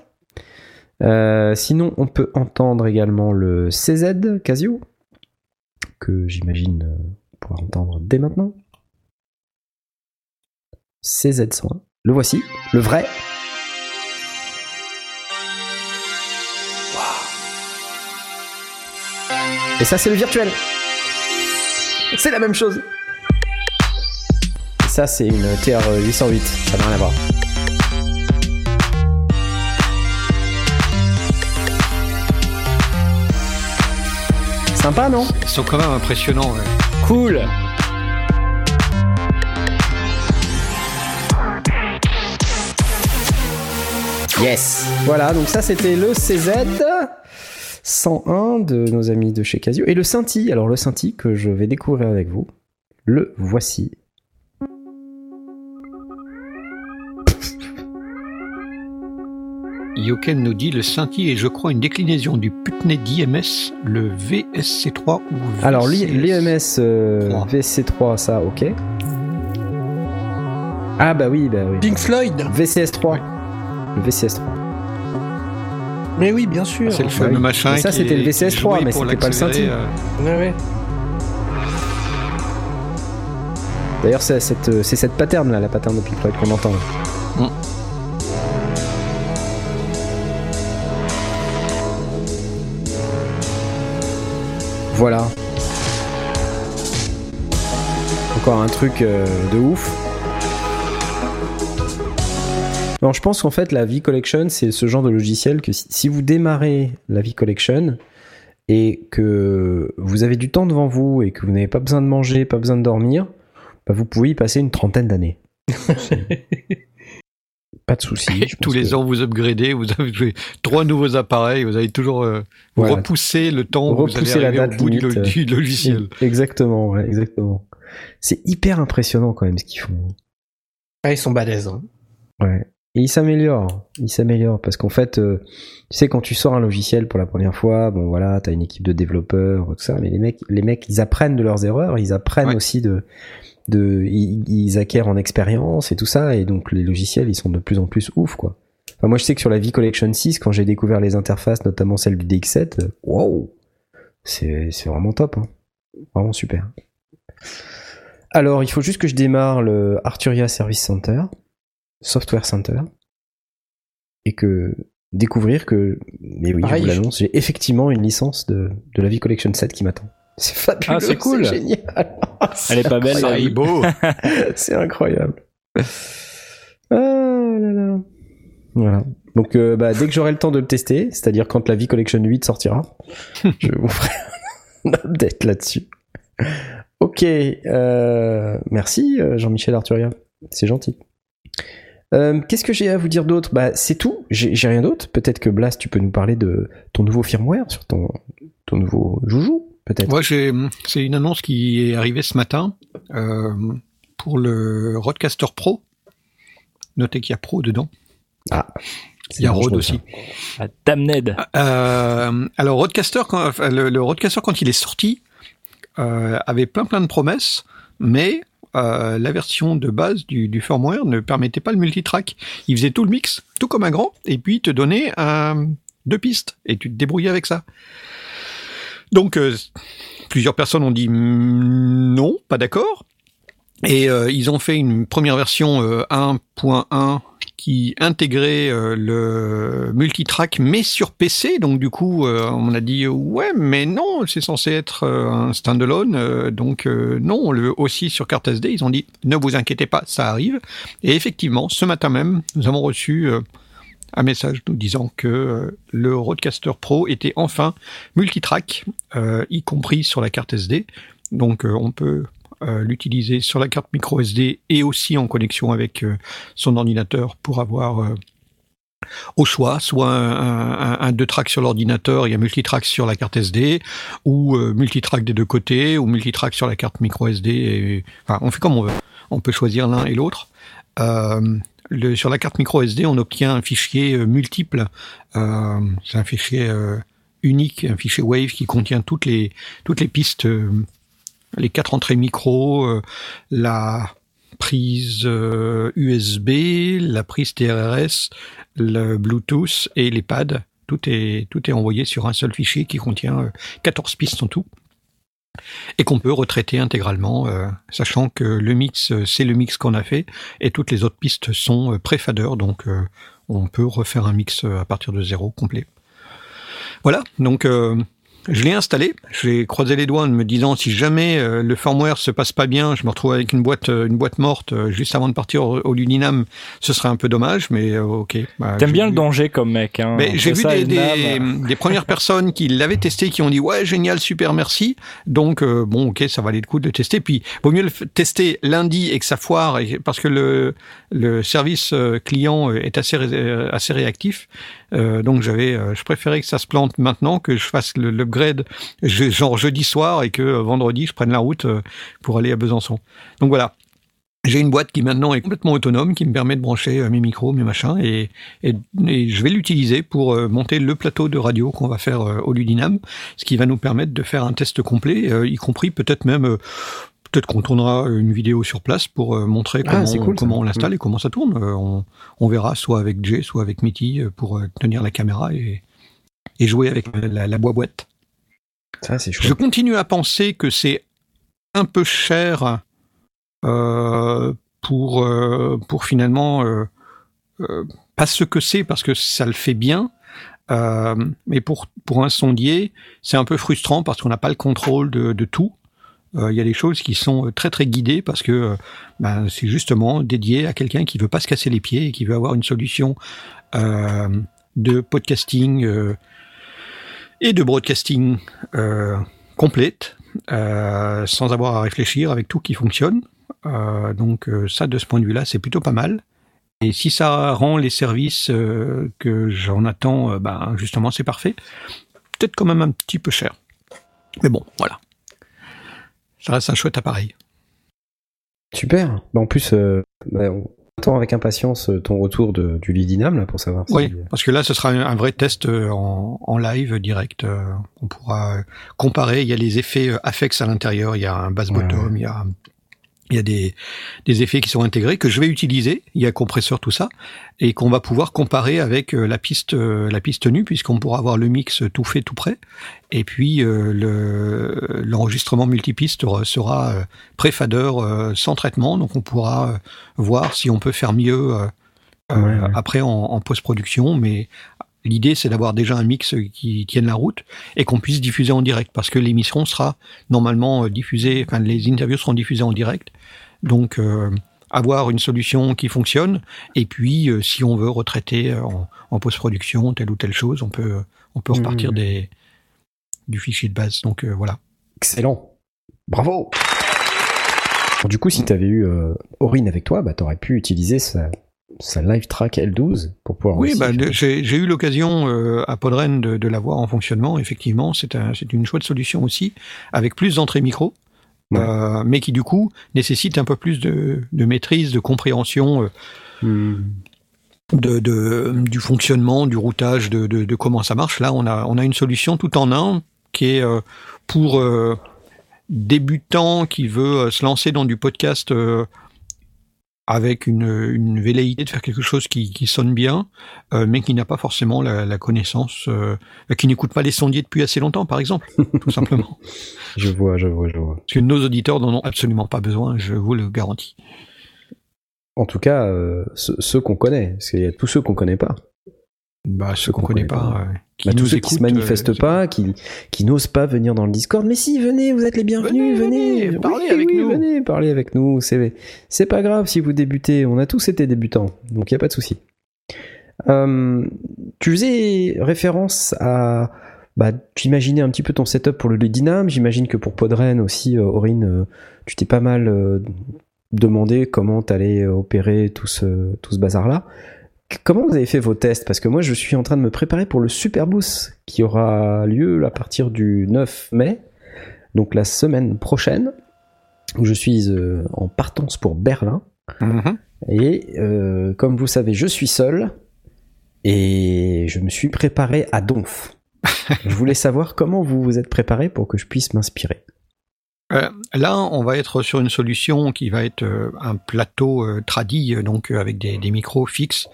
Euh, Sinon, on peut entendre également le CZ Casio, que j'imagine euh, pouvoir entendre dès maintenant. CZ101. Le voici, le vrai. Et ça, c'est le virtuel. C'est la même chose. Ça, c'est une TR-808. Ça n'a rien à voir. Sympa, non? Ils sont quand même impressionnants. ouais. Cool Yes Voilà, donc ça, c'était le CZ 101 de nos amis de chez Casio. Et le Cinti, alors le Cinti que je vais découvrir avec vous, le voici. Yoken nous dit le Cinti est, je crois, une déclinaison du Putney d'IMS, le VSC3 ou Alors, l'I- VCS. l'IMS euh, 3. VC3, ça, ok. Ah bah oui, bah oui. Pink Floyd VCS3. Le VCS3. Mais oui, bien sûr. C'est le Bah fameux oui. machin. Ça, c'était le qui est VCS3, joué mais c'était pas le Cinti. euh, Ouais, ouais. D'ailleurs, c'est cette, euh, c'est cette pattern là, la pattern de Pink Floyd qu'on entend. Mm. Voilà. Encore un truc euh, de ouf. Je pense qu'en fait, la V-Collection, c'est ce genre de logiciel que si, si vous démarrez la V-Collection et que vous avez du temps devant vous et que vous n'avez pas besoin de manger, pas besoin de dormir, bah, vous pouvez y passer une trentaine d'années. pas de souci. Tous les que- ans, vous upgradez, vous avez trois nouveaux appareils, vous avez toujours euh, vous Voilà. repoussé le temps vous allez la au date bout du, limite, lo- du logiciel. Exactement, ouais, exactement. C'est hyper impressionnant quand même ce qu'ils font. Ah, ils sont balèzes. hein. Ouais. Et il s'améliore, il s'améliore parce qu'en fait, euh, tu sais, quand tu sors un logiciel pour la première fois, bon voilà, t'as une équipe de développeurs, tout ça, mais les mecs, les mecs, ils apprennent de leurs erreurs, ils apprennent Ouais. aussi de, de, ils, ils acquièrent en expérience et tout ça, et donc les logiciels, ils sont de plus en plus ouf, quoi. Enfin, moi, je sais que sur la V-Collection 6, quand j'ai découvert les interfaces, notamment celle du DX7, euh, wow, c'est, c'est vraiment top, hein. Vraiment super. Alors, il faut juste que je démarre le Arturia Service Center. Software Center et que découvrir que mais oui Pareil, je vous l'annonce j'ai effectivement une licence de, de la V Collection 7 qui m'attend c'est fabuleux Ah, c'est cool. génial Elle est pas belle, Ça la est vie. beau. c'est incroyable ah là là voilà donc euh, bah, dès que j'aurai le temps de le tester c'est à dire quand la V Collection 8 sortira je vous ferai un update là-dessus ok euh, merci euh, Jean-Michel Arturia c'est gentil euh, Qu'est-ce que j'ai à vous dire d'autre? Bah c'est tout. J'ai j'ai rien d'autre. Peut-être que Blast, tu peux nous parler de ton nouveau firmware sur ton ton nouveau joujou, peut-être. Moi, c'est une annonce qui est arrivée ce matin euh, pour le Roadcaster Pro. Notez qu'il y a Pro dedans. Ah. Il y a Rode aussi. Ah, Damned. Euh, alors Rodecaster, quand, le, le Rodecaster quand il est sorti, euh, avait plein plein de promesses, mais euh, la version de base du, du firmware ne permettait pas le multitrack. Il faisait tout le mix, tout comme un grand, et puis il te donnait un, deux pistes, et tu te débrouillais avec ça. Donc euh, plusieurs personnes ont dit mm, non, pas d'accord. Et euh, ils ont fait une première version euh, 1.1 qui intégrait euh, le multitrack mais sur PC. Donc du coup, euh, on a dit ouais, mais non, c'est censé être euh, un standalone. euh, donc euh, non, on le veut aussi sur carte SD. Ils ont dit ne vous inquiétez pas, ça arrive. Et effectivement, ce matin même, nous avons reçu euh, un message nous disant que euh, le Rodecaster Pro était enfin multitrack, euh, y compris sur la carte SD. Donc euh, on peut l'utiliser sur la carte micro SD et aussi en connexion avec son ordinateur pour avoir au choix soit un, deux tracks sur l'ordinateur et un multitrack sur la carte SD ou multitrack des deux côtés ou multitrack sur la carte micro SD. Enfin, on fait comme on veut. On peut choisir l'un et l'autre. Sur la carte micro SD, on obtient un fichier euh, multiple. Euh, c'est un fichier euh, unique, un fichier Wave qui contient toutes les toutes les pistes, euh, les quatre entrées micro, la prise USB, la prise TRRS, le Bluetooth et les pads. Tout est tout est envoyé sur un seul fichier qui contient euh, 14 pistes en tout et qu'on peut retraiter intégralement, euh, sachant que le mix, c'est le mix qu'on a fait, et toutes les autres pistes sont euh, pré-fader, donc euh, on peut refaire un mix à partir de zéro complet. Voilà, donc je l'ai installé, j'ai croisé les doigts en me disant si jamais euh, le firmware se passe pas bien, je me retrouve avec une boîte, euh, une boîte morte euh, juste avant de partir au, au Ludinam, ce serait un peu dommage, mais euh, ok. bah, T'aimes bien le danger comme mec. Hein. mais j'ai vu ça, des, des, des premières personnes qui l'avaient testé, qui ont dit ouais génial, super, merci. Donc euh, bon, ok, ça valait le coup de le tester. Puis vaut mieux le tester lundi et que ça foire, et, parce que le le service euh, client euh, est euh, assez réactif. Euh, donc j'avais, je préférais que ça se plante maintenant que je fasse l'upgrade je- genre jeudi soir et que vendredi je prenne la route pour aller à Besançon. Donc voilà. J'ai une boîte qui maintenant est complètement autonome, qui me permet de brancher mes micros, mes machins, et, et, je vais l'utiliser pour monter le plateau de radio qu'on va faire au Ludinam, ce qui va nous permettre de faire un test complet, y compris peut-être même, peut-être qu'on tournera une vidéo sur place pour euh, montrer Ah, comment, cool, on l'installe et comment ça tourne. Euh, on, on verra soit avec Jay, soit avec Mitty euh, pour tenir la caméra et, et jouer avec la, la boîte. Ça, c'est Je continue à penser que c'est un peu cher euh, pour euh, pour finalement euh, pas ce que c'est parce que ça le fait bien, mais pour pour un sondier c'est un peu frustrant parce qu'on n'a pas le contrôle de, de tout. Euh, Il y a des choses qui sont très très guidées parce que euh, ben, c'est justement dédié à quelqu'un qui veut pas se casser les pieds et qui veut avoir une solution euh, de podcasting euh, et de broadcasting euh, complète, euh, sans avoir à réfléchir, avec tout qui fonctionne. Euh, donc euh, ça, de ce point de vue-là, c'est plutôt pas mal. Et si ça rend les services euh, que j'en attends, euh, ben, justement, c'est parfait. Peut-être quand même un petit peu cher. Mais bon, voilà. Ça reste un chouette appareil. Super. Bah, en plus, euh, bah, on attend avec impatience euh, ton retour de, du Lidinam là, pour savoir si. Oui, parce que là, ce sera un, vrai test euh, en, en live direct. euh, on pourra euh, comparer. Il y a les effets euh, Afex à l'intérieur. Il y a un bass Ouais, bottom. Il y a il y a des, des effets qui sont intégrés que je vais utiliser. Il y a compresseur, tout ça, et qu'on va pouvoir comparer avec euh, la piste, euh, la piste nue, puisqu'on pourra avoir le mix tout fait, tout prêt. Et puis euh, le l'enregistrement multipiste sera- euh, pré-fader euh, sans traitement, donc on pourra voir si on peut faire mieux Ouais, ouais. après en, en post-production. Mais l'idée, c'est d'avoir déjà un mix qui tienne la route et qu'on puisse diffuser en direct, parce que l'émission sera normalement euh, diffusée, enfin les interviews seront diffusées en direct. Donc euh, avoir une solution qui fonctionne, et puis euh, si on veut retraiter euh, en, en post-production telle ou telle chose, on peut on peut repartir des du fichier de base. Donc euh, voilà. Excellent. Bravo. Du coup, si t'avais eu euh, Aurine avec toi, bah, t'aurais pu utiliser sa, sa Live Track L12 pour pouvoir. Oui, bah, j'ai eu l'occasion euh, à Podren de, de l'avoir en fonctionnement. Effectivement, c'est un, une chouette solution aussi, avec plus d'entrées micro, Ouais. euh, mais qui du coup nécessite un peu plus de, de maîtrise, de compréhension. euh, Hmm. de, de, du fonctionnement, du routage, de, comment ça marche. Là, on a, on a une solution tout en un qui est pour débutant qui veut se lancer dans du podcast euh, avec une, une velléité de faire quelque chose qui, qui sonne bien, euh, mais qui n'a pas forcément la, la connaissance, euh, qui n'écoute pas les sondiers depuis assez longtemps, par exemple, tout simplement. Je vois, je vois, je vois. Parce que nos auditeurs n'en ont absolument pas besoin, je vous le garantis. En tout cas, euh, ceux, ceux qu'on connaît, parce qu'il y a tous ceux qu'on connaît pas. Bah, ceux qu'on connaît pas, euh, qui Bah, tous ceux qui se manifestent euh, pas, qui, qui n'osent pas venir dans le Discord. Mais si, venez, vous êtes les bienvenus, Venez, venez, venez, parlez Oui, avec oui, nous. Venez, parlez avec nous. C'est, c'est pas grave si vous débutez. On a tous été débutants, donc il y a pas de souci. Euh, tu faisais référence à, bah, tu imaginais un petit peu ton setup pour le Dynam. J'imagine que pour Podren aussi, euh, Aurine, tu t'es pas mal demandé comment t'allais opérer tout ce, tout ce bazar-là. Comment vous avez fait vos tests? Parce que moi, je suis en train de me préparer pour le Super Boost qui aura lieu à partir du 9 mai, donc la semaine prochaine, où je suis euh, en partance pour Berlin. Mhm. Et euh, comme vous savez, je suis seul et je me suis préparé à donf. je voulais savoir comment vous vous êtes préparé pour que je puisse m'inspirer. Euh, là, on va être sur une solution qui va être euh, un plateau euh, tradi, euh, donc euh, avec des, des micros fixes.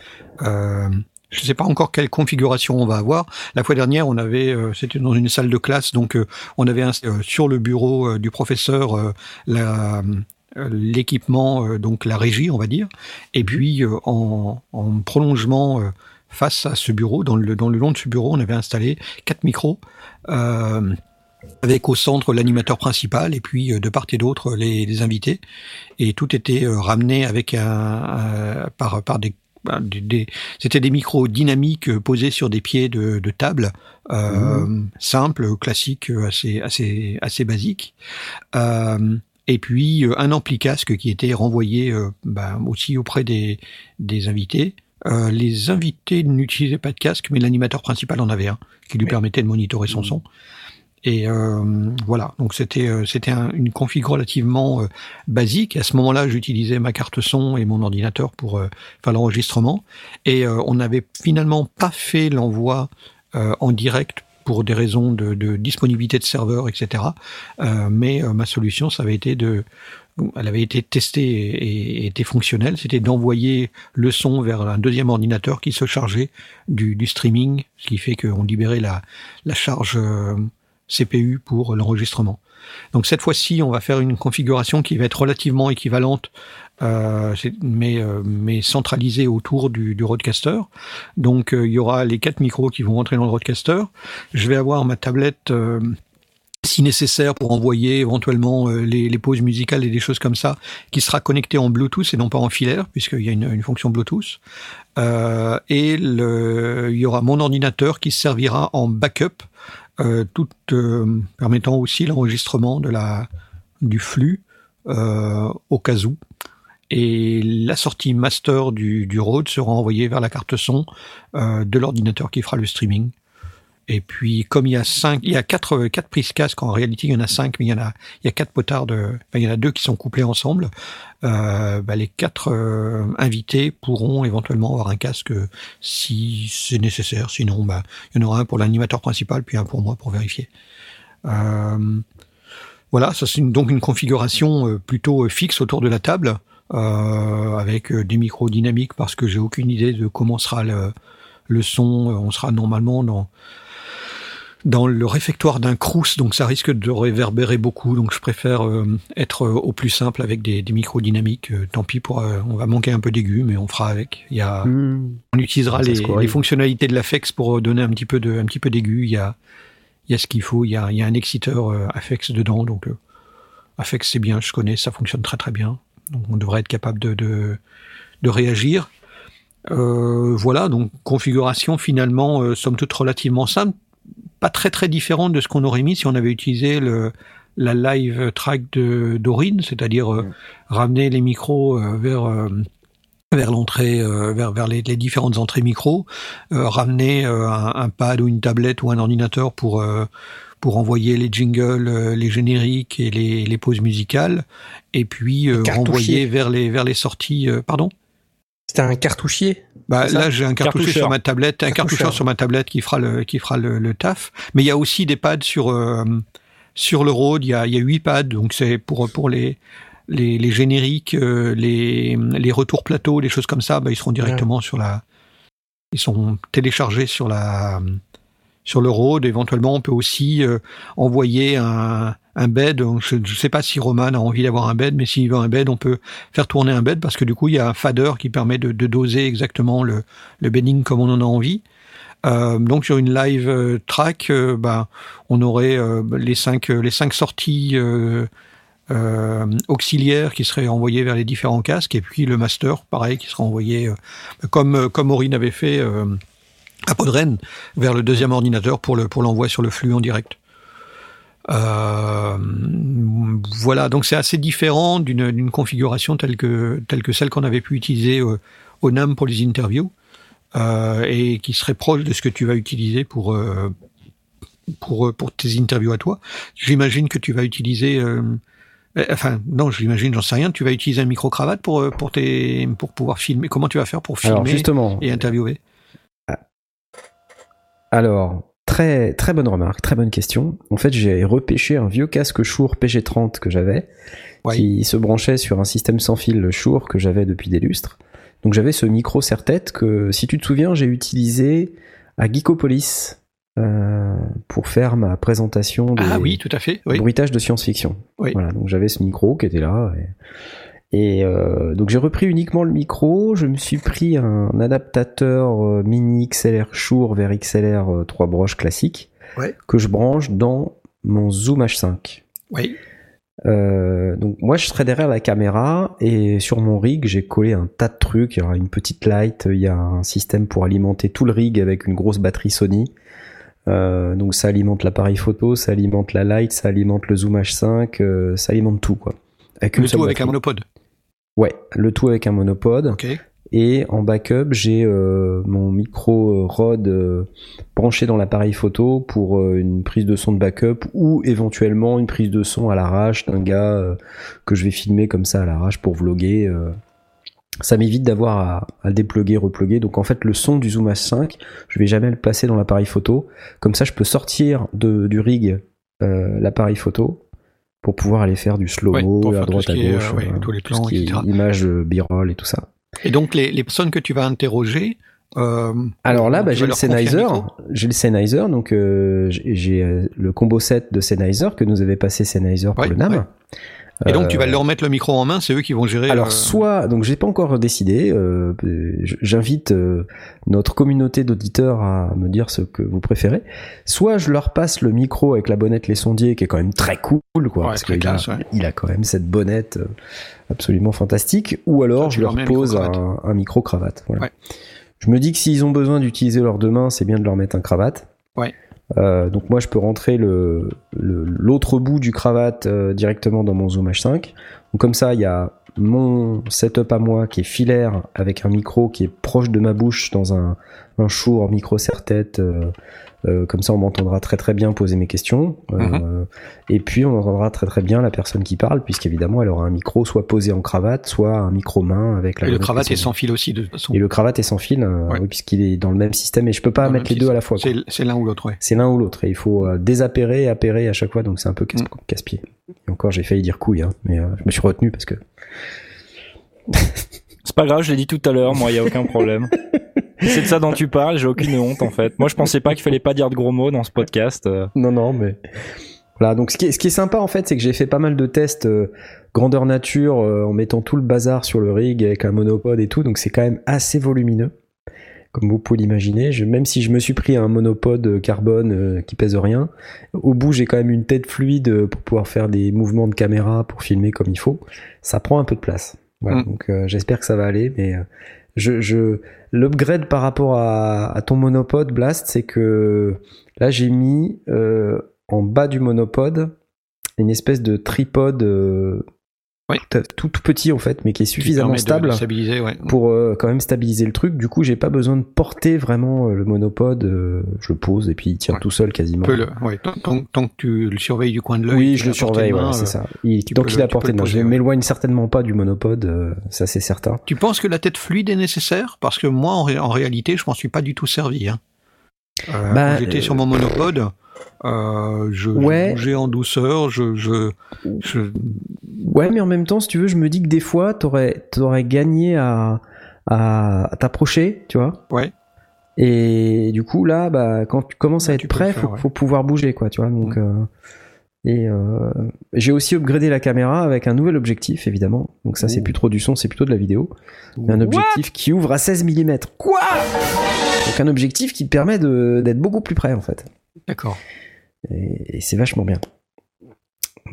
Euh, je ne sais pas encore quelle configuration on va avoir. La fois dernière, on avait, euh, c'était dans une salle de classe, donc euh, on avait un- euh, sur le bureau du professeur euh, la l'équipement, euh, donc la régie, on va dire, et puis euh, en, en prolongement euh, face à ce bureau, dans le, dans le long de ce bureau, on avait installé quatre micros. Euh, avec au centre l'animateur principal et puis euh, de part et d'autre les, les invités. Et tout était euh, ramené avec un, un- par par des des- des- c'était des micros dynamiques euh, posés sur des pieds de, de table euh, simples classiques assez assez assez basiques. Euh, et puis un ampli casque qui était renvoyé euh, ben, aussi auprès des des invités. Euh, les invités n'utilisaient pas de casque, mais l'animateur principal en avait un qui lui Oui. permettait de monitorer son son. Et euh, voilà, donc c'était euh, c'était un- une config relativement euh, basique. À ce moment-là, j'utilisais ma carte son et mon ordinateur pour faire l'enregistrement. Et on n'avait finalement pas fait l'envoi en direct pour des raisons de, disponibilité de serveur, etc. Mais ma solution, ça avait été de, elle avait été testée et, était fonctionnelle. C'était d'envoyer le son vers un deuxième ordinateur qui se chargeait du, du streaming, ce qui fait qu'on libérait la, la charge CPU pour l'enregistrement. Donc cette fois-ci, on va faire une configuration qui va être relativement équivalente, euh, euh, mais centralisée autour du, du roadcaster. Donc euh, il y aura les quatre micros qui vont rentrer dans le roadcaster. Je vais avoir ma tablette. si nécessaire pour envoyer éventuellement les, pauses musicales et des choses comme ça, qui sera connectée en Bluetooth et non pas en filaire, puisqu'il y a une, fonction Bluetooth. Et il y aura mon ordinateur qui servira en backup, euh, tout euh, permettant aussi l'enregistrement de la du flux euh, au cas où. Et la sortie master du, du Rode sera envoyée vers la carte son euh, de l'ordinateur qui fera le streaming. Et puis, comme il y a cinq, il y a quatre, quatre prises casque, en réalité, il y en a cinq, mais il y en a, il y a quatre potards de, enfin, il y en a deux qui sont couplés ensemble. Euh, bah, les quatre euh, invités pourront éventuellement avoir un casque si c'est nécessaire. Sinon, bah, il y en aura un pour l'animateur principal, puis un pour moi pour vérifier. Euh, voilà, ça c'est donc une configuration euh, plutôt euh, fixe autour de la table, avec des micros dynamiques, parce que j'ai aucune idée de comment sera le, le son. On sera normalement dans dans le réfectoire d'un crous, donc ça risque de réverbérer beaucoup. Donc je préfère euh, être euh, au plus simple avec des, des micros dynamiques. Euh, tant pis pour, on va manquer un peu d'aigus, mais on fera avec. Il y a, Hmm. on utilisera les, fonctionnalités de l'Afex pour donner un petit peu de, un petit peu d'aigu. Il y a, il y a ce qu'il faut. Il y a, il y a un exciteur Afex dedans, donc Afex c'est bien, je connais, ça fonctionne très très bien. Donc on devrait être capable de, de, de réagir. Euh, voilà, donc configuration finalement, euh, somme toute relativement simple, pas très très différente de ce qu'on aurait mis si on avait utilisé le, la live track de d'Aurine, c'est-à-dire euh, ramener les micros euh, vers euh, vers l'entrée, euh, vers, vers les, les différentes entrées micro, ramener un, un pad ou une tablette ou un ordinateur pour pour envoyer les jingles, les génériques et les, les pauses musicales, et puis renvoyer vers les vers les sorties. pardon? C'était un cartouchier? Bah, là, j'ai un Cartoucheur. sur ma tablette, un Cartoucheur. sur ma tablette qui fera le qui fera le, le taf. Mais il y a aussi des pads sur euh, sur le Rode. Il y a il y a huit pads, donc c'est pour pour les les, les génériques, euh, les les retours plateaux, les choses comme ça. Bah, ils seront directement sur la. Ils sont téléchargés sur la sur le Rode. Éventuellement, on peut aussi euh, envoyer un un bed. Je ne sais pas si Roman a envie d'avoir un bed, mais s'il veut un bed, on peut faire tourner un bed parce que du coup, il y a un fader qui permet de, doser exactement le, bedding comme on en a envie. Euh, donc sur une live euh, track, euh, bah, on aurait les cinq sorties auxiliaires qui seraient envoyées vers les différents casques et puis le master, pareil, qui sera envoyé comme comme avait fait à Podren vers le deuxième ordinateur pour le pour l'envoi sur le flux en direct. Euh, voilà, donc c'est assez différent d'une configuration telle que telle que celle qu'on avait pu utiliser au, au NAM pour les interviews euh, et qui serait proche de ce que tu vas utiliser pour euh, pour pour tes interviews à toi. J'imagine que tu vas utiliser euh, euh, Enfin, non, j'imagine, j'en sais rien. Tu vas utiliser un micro cravate pour euh, pour tes pour pouvoir filmer. Comment tu vas faire pour Alors filmer justement, et interviewer? alors très très bonne remarque, très bonne question. En fait, j'ai repêché un vieux casque Shure PG30 que j'avais, Ouais. qui se branchait sur un système sans fil Shure que j'avais depuis des lustres. Donc j'avais ce micro serre-tête que, si tu te souviens, j'ai utilisé à Geekopolis euh, pour faire ma présentation des Ah oui, tout à fait. Oui. bruitages de science-fiction. Oui. Voilà, donc j'avais ce micro qui était là. Et, et, euh, donc j'ai repris uniquement le micro. Je me suis pris un adaptateur euh, mini XLR Shure vers XLR euh, 3 broches classique Ouais. que je branche dans mon Zoom H5. Oui. Euh, donc moi je serai derrière la caméra et sur mon rig j'ai collé un tas de trucs. Il y aura une petite light, il y a un système pour alimenter tout le rig avec une grosse batterie Sony. Donc ça alimente l'appareil photo, ça alimente la light, ça alimente le zoom H5, euh, ça alimente tout quoi. Avec Le tout avec un monopode. Ouais, le tout avec un monopode. Et en backup, j'ai euh, mon micro euh, Rode euh, branché dans l'appareil photo pour euh, une prise de son de backup ou éventuellement une prise de son à l'arrache d'un gars que je vais filmer comme ça à l'arrache pour vloguer. Ça m'évite d'avoir à, à dépluguer, repluguer. Donc en fait, le son du Zoom H5, je vais jamais le placer dans l'appareil photo. Comme ça, je peux sortir de, du rig euh, l'appareil photo pour pouvoir aller faire du slow-mo Ouais, à droite à qui est, gauche, euh, ouais, euh, tous les tout ce plans, qui etc. images, euh, b-roll et tout ça. Et donc les, les personnes que tu vas interroger. euh, Alors là, bah, j'ai le Sennheiser, j'ai le Sennheiser, donc euh, j'ai le combo set de Sennheiser que nous avait passé Sennheiser pour Ouais, le NAM. ouais. Et donc Euh, tu vas leur mettre le micro en main, c'est eux qui vont gérer. Alors euh, soit, donc j'ai pas encore décidé. euh, J'invite euh, notre communauté d'auditeurs à me dire ce que vous préférez. Soit je leur passe le micro avec la bonnette les sondiers, qui est quand même très cool, quoi, Ouais, parce qu'il a, ouais. il a quand même cette bonnette euh, absolument fantastique. Ou alors je leur pose micro-cravate. un, un micro cravate. Voilà. Ouais. Je me dis que s'ils ont besoin d'utiliser leurs deux mains, c'est bien de leur mettre un cravate. Ouais. Euh, donc moi je peux rentrer l'autre bout du cravate euh, directement dans mon Zoom H5. Donc comme ça il y a mon setup à moi qui est filaire avec un micro qui est proche de ma bouche dans un un Shure micro serre-tête. euh, euh, comme ça on m'entendra très très bien poser mes questions. Euh, Mhm. Et puis on entendra très très bien la personne qui parle puisqu'évidemment elle aura un micro soit posé en cravate, soit un micro main avec la Et le cravate est sans fil aussi de toute façon. Et le cravate est sans fil, euh, Ouais. oui, puisqu'il est dans le même système et je peux pas Dans le mettre les deux à la fois. C'est l'un ou l'autre, ouais. C'est l'un ou l'autre et il faut euh, désappairer et appairer à chaque fois, donc c'est un peu casse- Mm. casse-pied. Et encore, j'ai failli dire couille, hein, mais euh, je me suis retenu parce que C'est pas grave, je l'ai dit tout à l'heure, moi, y a aucun problème. C'est de ça dont tu parles, j'ai aucune honte en fait. Moi, je pensais pas qu'il fallait pas dire de gros mots dans ce podcast. euh. non, non, mais voilà. Donc ce qui est, ce qui est sympa en fait, c'est que j'ai fait pas mal de tests euh, grandeur nature euh, en mettant tout le bazar sur le rig avec un monopode et tout, donc c'est quand même assez volumineux. Comme vous pouvez l'imaginer, Je- même si je me suis pris un monopode carbone euh, qui pèse rien, au bout j'ai quand même une tête fluide pour pouvoir faire des mouvements de caméra pour filmer comme il faut. Ça prend un peu de place. Voilà, Mm. donc euh, j'espère que ça va aller, mais euh, je, je l'upgrade par rapport à, ton monopode Blast, c'est que là j'ai mis euh, en bas du monopode une espèce de tripode euh, Oui. tout, tout, petit en fait, mais qui est suffisamment stable de stabiliser, ouais. pour euh, quand même stabiliser le truc. Du coup, j'ai pas besoin de porter vraiment euh, le monopode. euh, je le pose et puis il tient Ouais. tout seul quasiment. Le, ouais, tant, tant- tant que tu le surveilles du coin de l'œil. Oui, je le surveille, voilà, c'est ça. Il, tant qu'il le- est à tu peux portée le de main. Je m'éloigne certainement pas du monopode, euh, ça c'est certain. Tu penses que la tête fluide est nécessaire? Parce que moi, en, ré- en réalité, je m'en suis pas du tout servi. Hein. Bah, j'étais sur mon monopode, euh, je, je Ouais. bougeais en douceur, je, je, je- Ouais, mais en même temps, si tu veux, je me dis que des fois, t'aurais aurais gagné à, à, t'approcher, tu vois. Ouais. Et du coup, là, bah, quand tu commences à être tu prêt, faire, faut, ouais. faut pouvoir bouger, quoi, tu vois. Donc, euh, et euh, j'ai aussi upgradé la caméra avec un nouvel objectif, évidemment. Donc ça, c'est plus trop du son, c'est plutôt de la vidéo. Mais un objectif qui ouvre à 16 mm. Quoi? Donc un objectif qui te permet de- d'être beaucoup plus près, en fait. D'accord. Et, et c'est vachement bien.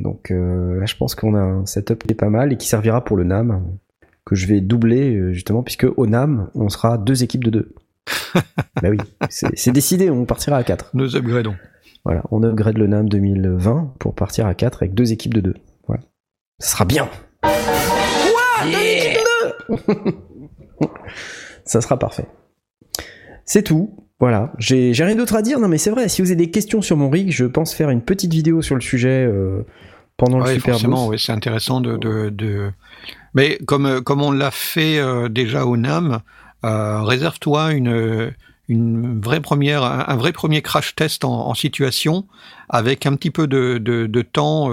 Donc euh, là, je pense qu'on a un setup qui est pas mal et qui servira pour le NAM, que je vais doubler euh, justement, puisque au NAM, on sera deux équipes de deux. bah oui, c'est décidé, on partira à 4. Nous upgradons. Voilà, on upgrade le NAM 2020 pour partir à 4 avec deux équipes de deux. Voilà. Ça sera bien. Quoi? Deux équipes de deux? Ça sera parfait. C'est tout. Voilà, j'ai rien d'autre à dire. Non, mais c'est vrai. Si vous avez des questions sur mon rig, je pense faire une petite vidéo sur le sujet euh, pendant le Super forcément, ouais, c'est intéressant de, de, de- Mais comme, euh, comme on l'a fait euh, déjà au NAM, euh, réserve-toi une, une vraie première, un, un vrai premier crash test en, en situation avec un petit peu de, de, temps,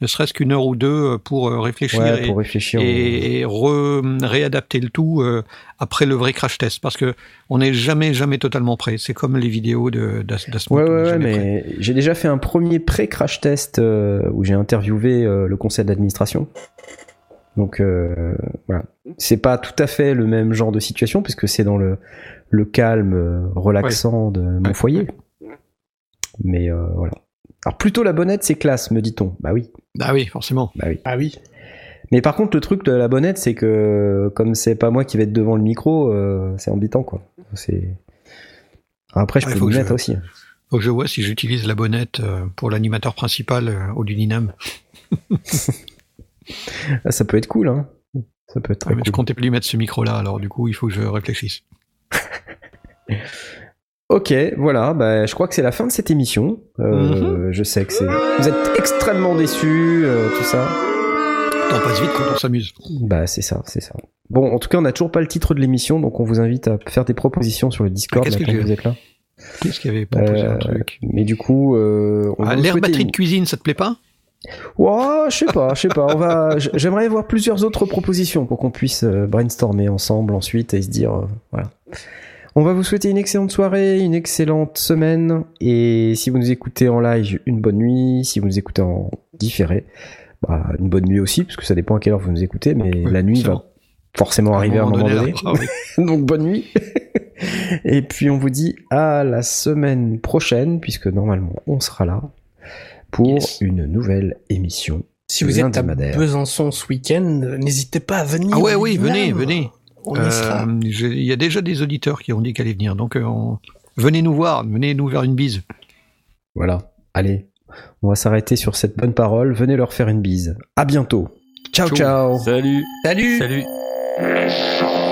ne serait-ce qu'une heure ou deux euh, pour euh, réfléchir Ouais, et, pour réfléchir. et, et re- réadapter le tout euh, après le vrai crash test parce que on n'est jamais jamais totalement prêt. C'est comme les vidéos de Ouais, ouais, mais j'ai déjà fait un premier pré-crash test où j'ai interviewé le conseil d'administration. Donc euh, voilà, c'est pas tout à fait le même genre de situation puisque c'est dans le, le calme relaxant de mon foyer. Mais euh, voilà. Alors plutôt la bonnette c'est classe, me dit-on. Bah oui, Ah oui, forcément. bah oui. Ah oui. Mais par contre le truc de la bonnette c'est que comme c'est pas moi qui vais être devant le micro, euh, c'est embêtant quoi. C'est après je Ouais, peux faut le que mettre je- aussi. Faut que je vois si j'utilise la bonnette euh, pour l'animateur principal euh, au Duninam. Ah, ça peut être cool hein. Ça peut être très Ouais, mais cool. je comptais plus mettre ce micro-là, alors du coup, il faut que je réfléchisse. Ok, voilà, bah, je crois que c'est la fin de cette émission. Euh, Je sais que c'est. Vous êtes extrêmement déçus, euh, tout ça. On passe vite quand on s'amuse. Bah, c'est ça, c'est ça. Bon, en tout cas, on n'a toujours pas le titre de l'émission, donc on vous invite à faire des propositions sur le Discord Ah, qu'est-ce que maintenant que j'ai vous êtes là. Qu'est-ce qu'il y avait proposé Euh, un truc Mais du coup, euh, on ah, L'air batterie une- de cuisine, ça te plaît pas? Oh, je sais pas, je sais pas. On va. J'aimerais voir plusieurs autres propositions pour qu'on puisse euh, brainstormer ensemble ensuite et se dire euh, voilà. On va vous souhaiter une excellente soirée, une excellente semaine et si vous nous écoutez en live, une bonne nuit. Si vous nous écoutez en différé, bah, une bonne nuit aussi, parce que ça dépend à quelle heure vous nous écoutez, mais Oui, la nuit va bon. forcément arriver à un moment donné. Ah oui. Donc bonne nuit. Et puis on vous dit à la semaine prochaine, puisque normalement on sera là pour Yes. une nouvelle émission. Si vous êtes à. Besançon ce week-end, n'hésitez pas à venir. Ah ouais, oui, venez, venez. On y sera. Euh, Il y a déjà des auditeurs qui ont dit qu'elle allait venir, donc euh, on- venez nous voir, venez nous faire une bise. Voilà. Allez, on va s'arrêter sur cette bonne parole. Venez leur faire une bise. À bientôt. Ciao Ciao. ciao. Salut. Salut Salut.